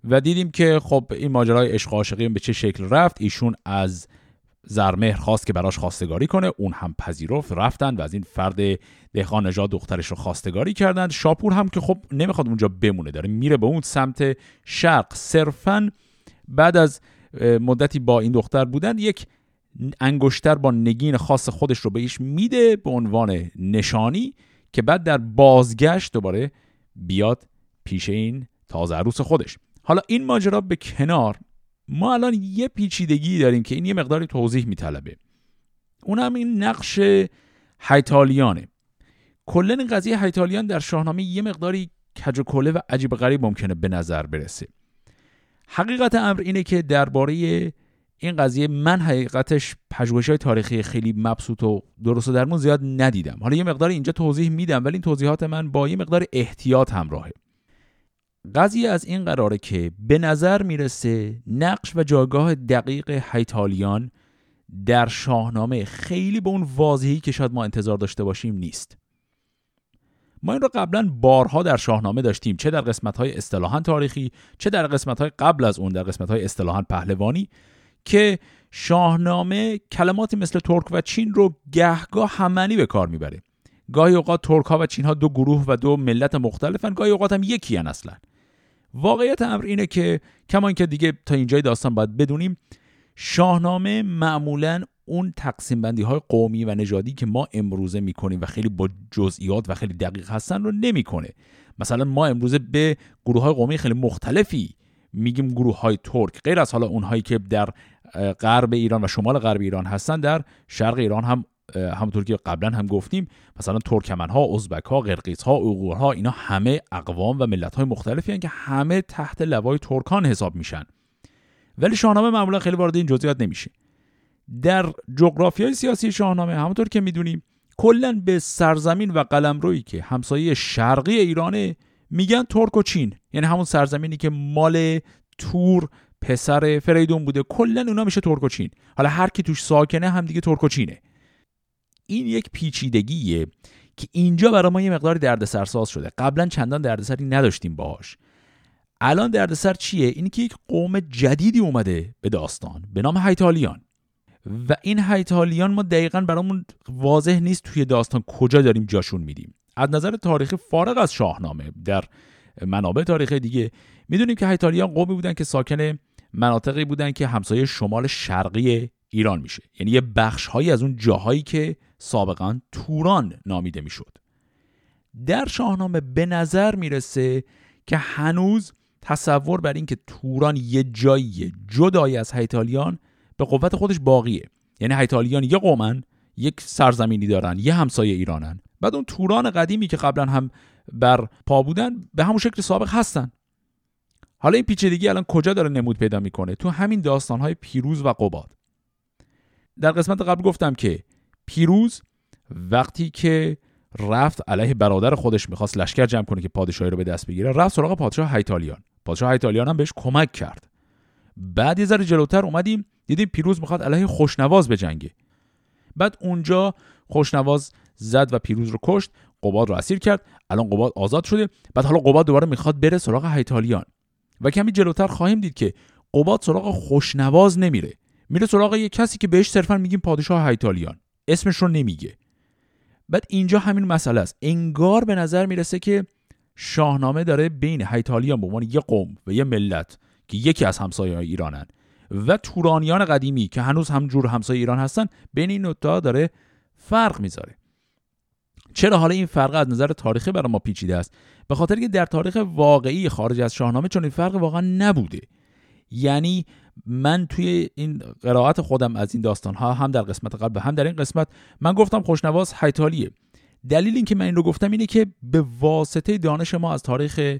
و دیدیم که خب این ماجرای عشق عاشقی به چه شکل رفت؟ ایشون از زرمهر خواست که براش خواستگاری کنه. اون هم پذیرفت رفتن و از این فرد دهقان نژاد دخترش رو خواستگاری کردند. شاپور هم که خب نمی‌خواد اونجا بمونه داره میره به اون سمت شرق. صرفا بعد از مدتی با این دختر بودن یک انگشتر با نگین خاص خودش رو بهش میده به عنوان نشانی که بعد در بازگشت دوباره بیاد پیش این تازه عروس خودش. حالا این ماجرا به کنار ما الان یه پیچیدگی داریم که این یه مقداری توضیح میطلبه. اون هم این نقش هیتالیانه کلا این قضیه هیتالیان در شاهنامه یه مقداری کج و کله و عجیب غریب ممکنه به نظر برسه. حقیقت امر اینه که درباره این قضیه من حقیقتش پژوهش های تاریخی خیلی مبسوط و درست و درمون زیاد ندیدم. حالا یه مقدار اینجا توضیح میدم ولی این توضیحات من با یه مقدار احتیاط همراهه. قضیه از این قراره که به نظر می‌رسه نقش و جایگاه دقیق هیتالیان در شاهنامه خیلی به اون واضحی که شاید ما انتظار داشته باشیم نیست. ما این رو قبلا بارها در شاهنامه داشتیم چه در قسمت های اصطلاحا تاریخی چه در قسمت های قبل از اون در قسمت های اصطلاحا پهلوانی که شاهنامه کلماتی مثل ترک و چین رو گهگاه همنی به کار می‌بره. گاهی اوقات ترک ها و چین ها دو گروه و دو ملت مختلفن گاهی اوقات هم یکی هن اصلا. واقعیت امر اینه که کما اینکه دیگه تا اینجای داستان باید بدونیم شاهنامه معمولا اون تقسیم بندی های قومی و نژادی که ما امروزه می‌کنیم و خیلی با جزئیات و خیلی دقیق هستن رو نمی‌کنه. مثلا ما امروزه به گروه های قومی خیلی مختلفی میگیم گروه های ترک. غیر از حالا اونهایی که در غرب ایران و شمال غرب ایران هستن در شرق ایران هم همونطور که قبلا هم گفتیم مثلا ترکمن ها ازبک ها قرقیز ها ها اینا همه اقوام و ملت های مختلفی هستند که همه تحت لوای ترکان حساب میشن. ولی شاهنامه معمولا خیلی وارد این جزئیات نمیشه. در جغرافی های سیاسی شاهنامه همونطور که می‌دونیم کلا به سرزمین و قلمرویی که همسایه شرقی ایرانه میگن ترک و چین. یعنی همون سرزمینی که مال تور پسر فریدون بوده. کلا اونا میشه ترک و چین. حالا هر کی توش ساکنه هم دیگه ترک و چینه. این یک پیچیدگیه که اینجا برای ما یه مقدار دردسرساز شده. قبلا چندان دردسری نداشتیم باهاش. الان دردسر چیه؟ اینی که یک قوم جدیدی اومده به داستان به نام هایتالیان. و این هایتالیان ما دقیقا برامون واضح نیست توی داستان کجا داریم جاشون میدیم از نظر تاریخی فارغ از شاهنامه در منابع تاریخی دیگه می‌دونیم که هایتالیان قومی بودن که ساکن مناطقی بودن که همسایه شمال شرقی ایران میشه. یعنی یه بخش هایی از اون جاهایی که سابقا توران نامیده می‌شد. در شاهنامه به نظر می‌رسه که هنوز تصور بر اینکه توران یه جایی جدایی از هیتالیان به قوت خودش باقیه. یعنی هیتالیان یه قومن یک سرزمینی دارن یه همسایه ایرانن. بعد اون توران قدیمی که قبلا هم بر پا بودن به همون شکل سابق هستن. حالا این پیچیدگی الان کجا داره نمود پیدا می‌کنه؟ تو همین داستانهای پیروز و قباد. در قسمت قبل گفتم که پیروز وقتی که رفت علیه برادر خودش می‌خواست لشکر جمع کنه که پادشاهی رو به دست بگیره رفت سراغ پادشاه هایتالیان پادشاه هایتالیان هم بهش کمک کرد. بعد یه ذره جلوتر اومدیم دیدیم پیروز می‌خواد علیه خوشنواز بجنگه بعد اونجا خوشنواز زد و پیروز رو کشت قباد رو اسیر کرد. الان قباد آزاد شده. بعد حالا قباد دوباره می‌خواد بره سراغ هایتالیان و کمی جلوتر خواهیم دید که قباد سراغ خوشنواز نمیره. میره سراغ یه کسی که بهش صرفا میگیم پادشاه هایتالیان اسمش رو نمیگه. بعد اینجا همین مسئله است. انگار به نظر می‌رسه که شاهنامه داره بین هایتالیان به عنوان یه قوم و یه ملت که یکی از همسایه ایرانن و تورانیان قدیمی که هنوز هم جور همسایه ایران هستن بین این نوتا داره فرق می‌ذاره. چرا حالا این فرق از نظر تاریخی برای ما پیچیده است؟ به خاطر که در تاریخ واقعی خارج از شاهنامه چون این فرق واقعا نبوده. یعنی من توی این قرائت خودم از این داستان ها هم در قسمت قبل هم در این قسمت من گفتم خوشنواز حیتالیه دلیل اینکه من این رو گفتم اینه که به واسطه دانش ما از تاریخ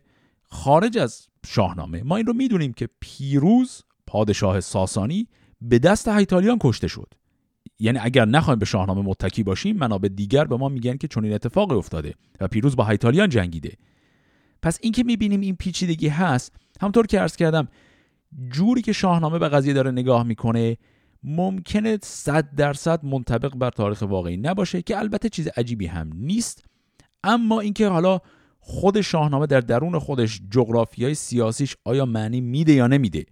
خارج از شاهنامه ما این رو می‌دونیم که پیروز پادشاه ساسانی به دست هیتالیان کشته شد. یعنی اگر نخوایم به شاهنامه متکی باشیم منابع دیگر به ما میگن که چون این اتفاقی افتاده و پیروز با هیتالیان جنگیده. پس اینکه می‌بینیم این پیچیدگی هست همطور که عرض کردم جوری که شاهنامه به قضیه داره نگاه می‌کنه ممکنه صد درصد منطبق بر تاریخ واقعی نباشه که البته چیز عجیبی هم نیست. اما اینکه حالا خود شاهنامه در درون خودش جغرافیای سیاسیش آیا معنی میده یا نمیده؟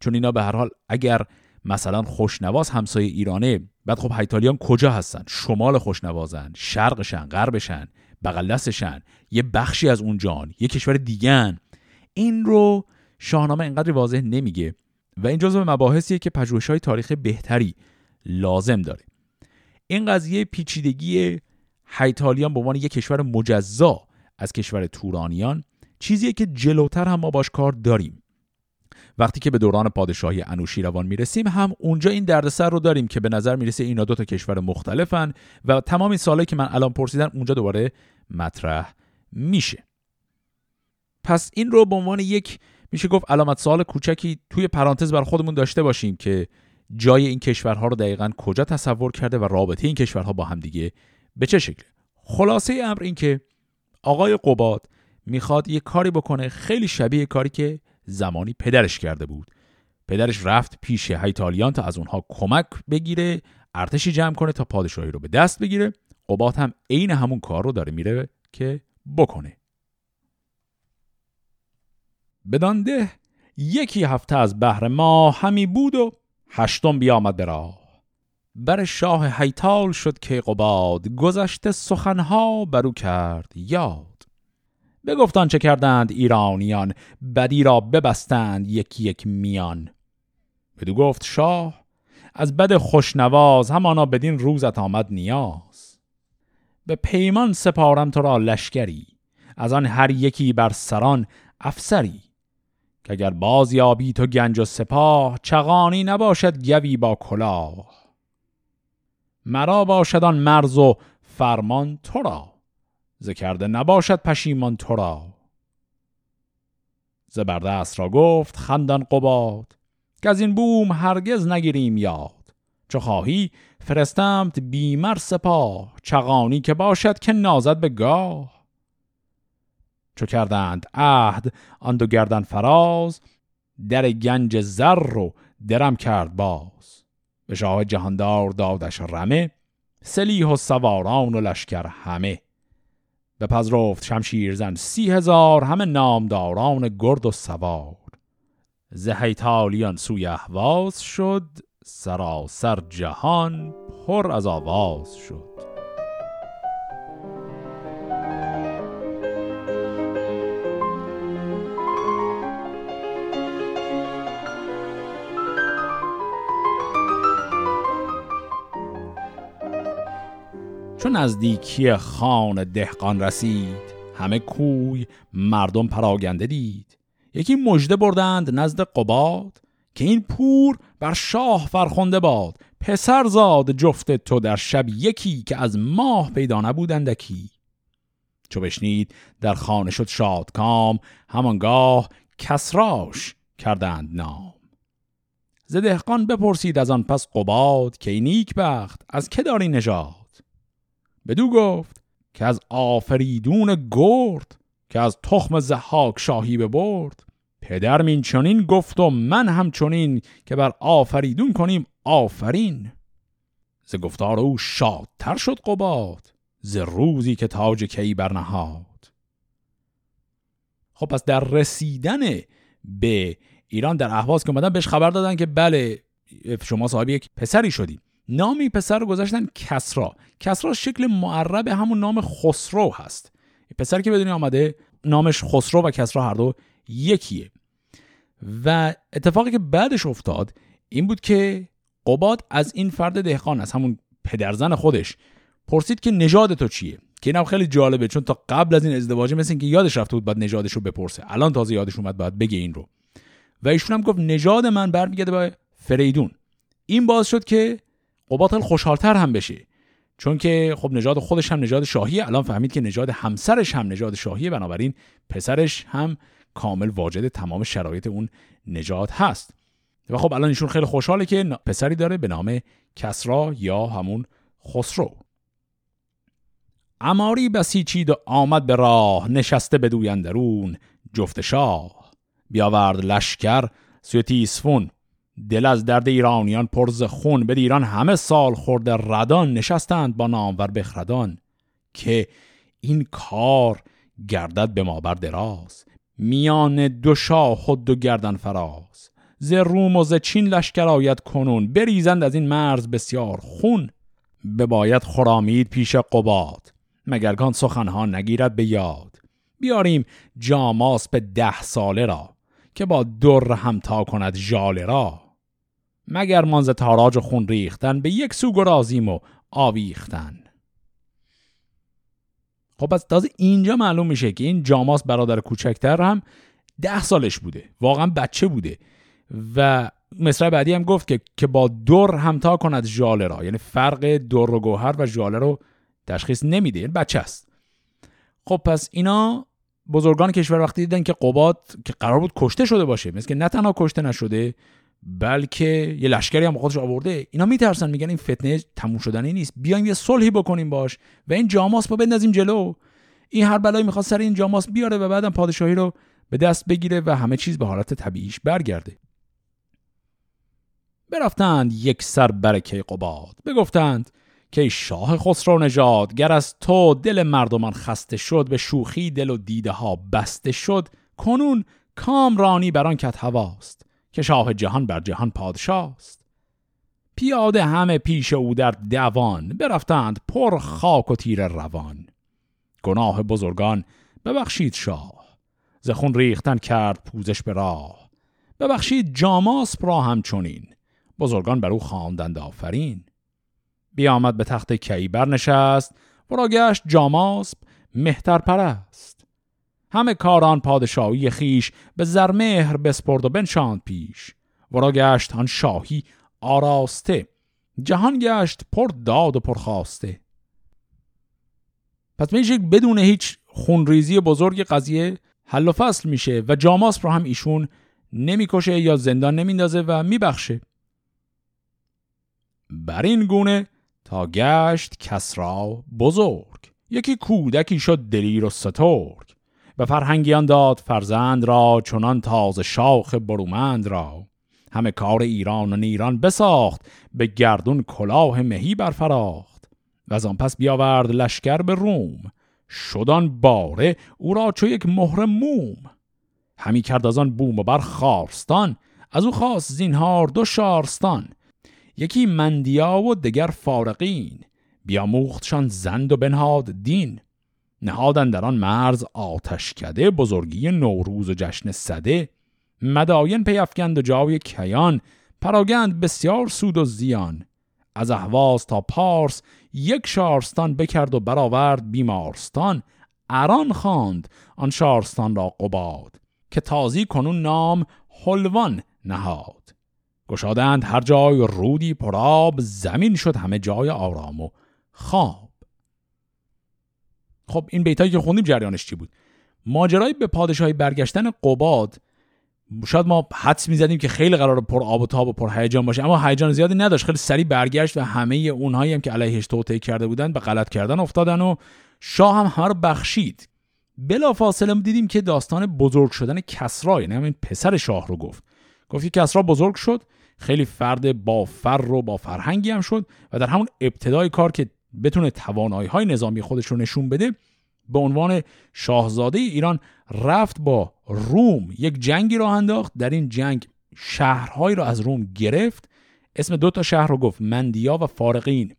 چون اینا به هر حال اگر مثلا خوشنواز همسایه ایرانه بعد خب هیتالیان کجا هستن؟ شمال خوشنوازن شرقشن غربشن بغل دستشن یه بخشی از اون جان یه کشور دیگن این رو شاهنامه انقدر واضح نمیگه و این جزو مباحثیه که های تاریخ بهتری لازم داره. این قضیه پیچیدگی هیتالیان به عنوان یک کشور مجزا از کشور تورانیان چیزیه که جلوتر هم ما باش کار داریم. وقتی که به دوران پادشاهی انوشیروان می‌رسیم هم اونجا این دردسر رو داریم که به نظر می‌رسه اینا دو تا کشور مختلفن و تمام این سالهایی که من الان پرسیدم اونجا دوباره مطرح میشه. پس این رو به عنوان یک میشه گفت علامت سوال کوچکی توی پرانتز بر خودمون داشته باشیم که جای این کشورها رو دقیقا کجا تصور کرده و رابطه این کشورها با هم دیگه به چه شکله خلاصه امر این که آقای قباد می‌خواد یه کاری بکنه خیلی شبیه کاری که زمانی پدرش کرده بود. پدرش رفت پیش هیتالیان تا از اونها کمک بگیره ارتشی جمع کنه تا پادشاهی رو به دست بگیره. قباد هم عین همون کار رو داره میره که بکنه. بدانده یکی هفته از بهر ما همی بود و هشتم بیامد به راه. بر شاه حیتال شد که قباد گذشته سخنها برو کرد یاد. بگفتان چه کردند ایرانیان بدی را ببستند یک یک میان. بدو گفت شاه از بد خوشنواز همانا بدین روزت آمد نیاز. به پیمان سپارم تو را لشکری از آن هر یکی بر سران افسری. که اگر باز یابی تو گنج و سپاه چغانی نباشد گوی با کلاه. مرا باشد آن مرز و فرمان تو را ذکرده نباشد پشیمان تو را. زبردست را گفت خندان قباد که از این بوم هرگز نگیریم یاد. چو خواهی فرستمت بیمر سپاه چغانی که باشد که نازد به گاه. چو کردند عهد آن دو گردن فراز در گنج زر و درم کرد باز. به شاه جهاندار دادش رمه سلیح و سواران و لشکر همه. به پذرفت شمشیرزن سی هزار همه نامداران گرد و سوار. زهیتالیان سوی احواز شد سراسر جهان پر از آواز شد. چون نزدیکی خان دهقان رسید همه کوی مردم پراگنده دید. یکی مژده بردند نزد قباد که این پور بر شاه فرخنده باد. پسر زاد جفت تو در شب یکی که از ماه پیدا نبودندکی چو بشنید در خانه شد شادکام همانگاه کسراش کردند نام. ز دهقان بپرسید از آن پس قباد که نیک بخت از که داری نژاد؟ بدو گفت که از آفریدون گرد که از تخم زحاک شاهی ببرد. پدر این چنین گفت و من هم چنین که بر آفریدون کنیم آفرین. ز گفتار او شادتر شد قباد ز روزی که تاج کی برنهاد. خب پس در رسیدن به ایران در احواز که اومدن بهش خبر دادن که بله شما صاحب یک پسری شدی نامی پسر رو گذاشتن کسرا. کسرا شکل معرب همون نام خسرو هست. پسر که بدونی آمده نامش خسرو و کسرا هر دو یکیه. و اتفاقی که بعدش افتاد این بود که قباد از این فرد دهقان از همون پدرزن خودش پرسید که نژاد تو چیه؟ که اینم خیلی جالبه چون تا قبل از این ازدواج مثل اینکه یادش رفته بود بعد نژادش رو بپرسه. الان تازه یادش اومد باید بگه این رو. و ایشون هم گفت نژاد من برمیگرده به فریدون. این باز شد که قباد خیلی خوشحالتر هم بشه چون که خب نژاد خودش هم نژاد شاهی الان فهمید که نژاد همسرش هم نژاد شاهیه بنابراین پسرش هم کامل واجد تمام شرایط اون نژاد هست. و خب الان ایشون خیلی خوشحاله که پسری داره به نام کسرا یا همون خسرو. اماری بسیچید و آمد به راه نشسته به دویندرون جفت شاه. بیاورد لشکر سوی تیسفون دل از درد ایرانیان پرز خون. به ایران همه سال خورده ردان نشستند با نامور بخردان که این کار گردد به ما بر دراز. میان دو شاه خود دو گردن فراز. ز روم و ز چین لشکر آید کنون. بریزند از این مرز بسیار خون. باید خرامید پیش قباد. مگرگان سخنها نگیرد به یاد. بیاریم جاماس به ده ساله را که با در همتا کند ژاله را. مگر مانز تاراج و خون ریختن به یک سو گرازیم و آویختن. خب از تازه اینجا معلوم میشه که این جاماس برادر کوچکتر هم ده سالش بوده واقعا بچه بوده و مصرع بعدی هم گفت که که با دور همتا کند ژاله را. یعنی فرق دور و گوهر و ژاله رو تشخیص نمیده یعنی بچه است. خب پس اینا بزرگان کشور وقتی دیدن که قباد که قرار بود کشته شده باشه مثل که نه تنها کشته نشده بلکه یه لشکری هم خودش آورده. اینا میترسن میگن این فتنه تموم شدنی نیست. بیایم یه صلحی بکنیم باش و این جاماس با بندازیم جلو. این هر بلایی می‌خواد سر این جاماس بیاره و بعدم پادشاهی رو به دست بگیره و همه چیز به حالت طبیعیش برگرده. برفتند یک سر برکه قباد بگفتند که شاه خسرو نژاد گر از تو دل مردمان خسته شد به شوخی دل و دیده ها بسته شد کنون کامرانی بران کت هواست. که شاه جهان بر جهان پادشاست. پیاده همه پیش او در دوان برفتند پر خاک و تیر روان. گناه بزرگان ببخشید شاه. زخون ریختن کرد پوزش به راه. ببخشید جاماسپ را همچنین. بزرگان بر او خواندند آفرین. بیامد به تخت کی برنشست ورا گشت جاماسپ مهتر پرست. همه کاران پادشاهی خیش به زرمهر بسپرد و بنشاند پیش. ورا گشت آن شاهی آراسته جهان گشت پر داد و پر خواسته. پس میشه بدون هیچ خونریزی بزرگ قضیه حل و فصل میشه و جاماس رو هم ایشون نمی‌کشه یا زندان نمیندازه و میبخشه. بر این گونه تا گشت کسرا بزرگ. یکی کودکی شد دلیر و سترگ. به فرهنگیان داد فرزند را چنان تازه شاخ برومند را. همه کار ایران و نیران بساخت به گردون کلاه مهی برفراخت. و از آن پس بیاورد لشکر به روم. شدان باره او را چو یک مهر موم. همی کرد از آن بوم و بر خارستان از او خواست زینهار دو شارستان. یکی مندیا و دگر فارقین. بیاموختشان زند و بنهاد دین. نهادن در آن مرز آتش کده بزرگی نوروز و جشن صده مداین پیفکند و جای کیان پراگند بسیار سود و زیان. از احواز تا پارس یک شارستان بکرد و برآورد بیمارستان. اران خواند آن شارستان را قباد که تازی کنون نام حلوان نهاد. گشادند هر جای رودی پراب زمین شد همه جای آرام و خواب خب این بیتایی که خوندیم جریانش چی بود؟ ماجرای به پادشاهی برگشتن قباد شاید ما حدس می‌زدیم که خیلی قرار پر آب و تاب و پر هیجان باشه اما هیجان زیادی نداشت. خیلی سریع برگشت و همه اونهایی هم که علیهش توطئه کرده بودن به غلط کردن افتادن و شاه هم رو بخشید. بلا فاصله دیدیم که داستان بزرگ شدن کسرا یعنی همین پسر شاه رو گفت. گفت که کسرا بزرگ شد خیلی فرد با فر و با فرهنگی هم شد و در همون ابتدای کار که بتونه توانایی های نظامی خودش رو نشون بده به عنوان شاهزاده ایران رفت با روم یک جنگی را انداخت. در این جنگ شهرهایی را از روم گرفت. اسم دو تا شهر رو گفت مندیا و فارقین.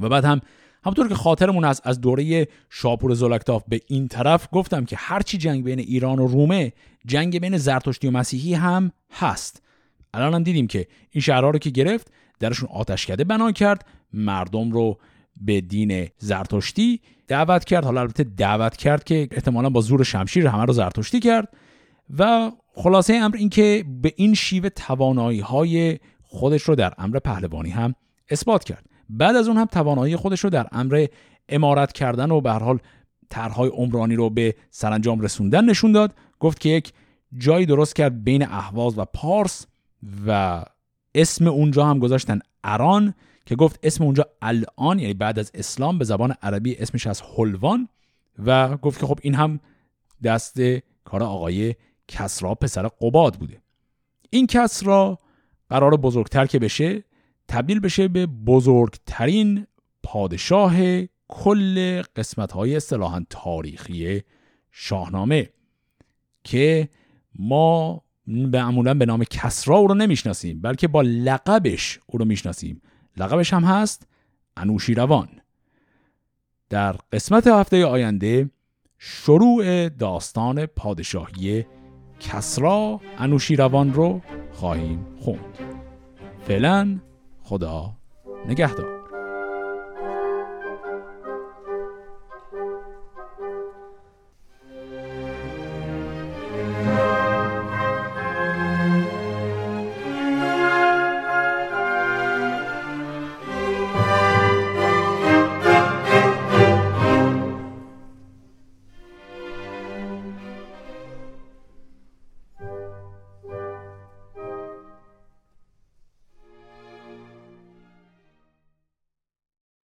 و بعد هم همطور که خاطرمون از از دوره شاپور زلکتاف به این طرف گفتم که هرچی جنگ بین ایران و رومه جنگ بین زرتشتی و مسیحی هم هست. الان هم دیدیم که این شهرها رو که گرفت درشون آتشکده بنا کرد. مردم رو به دین زرتشتی دعوت کرد. حالا البته دعوت کرد که احتمالا با زور شمشیر همه رو زرتشتی کرد. و خلاصه امر این که به این شیوه توانایی های خودش رو در امر پهلوانی هم اثبات کرد. بعد از اون هم توانایی خودش رو در امر امارت کردن و به هر حال طرحهای عمرانی رو به سرانجام رسوندن نشون داد. گفت که یک جایی درست کرد بین اهواز و پارس و اسم اونجا هم گذاشتن اران که گفت اسم اونجا الان یعنی بعد از اسلام به زبان عربی اسمش از حلوان و گفت که خب این هم دست کار آقای کسرا پسر قباد بوده. این کسرا قرار بزرگتر که بشه تبدیل بشه به بزرگترین پادشاه کل قسمت های تاریخی شاهنامه که ما معمولا به نام کسرا او رو نمی‌شناسیم بلکه با لقبش او رو می‌شناسیم. لقبش هم هست انوشیروان. در قسمت هفته آینده شروع داستان پادشاهی کسرا انوشیروان رو خواهیم خوند. فعلا خدا نگهدار.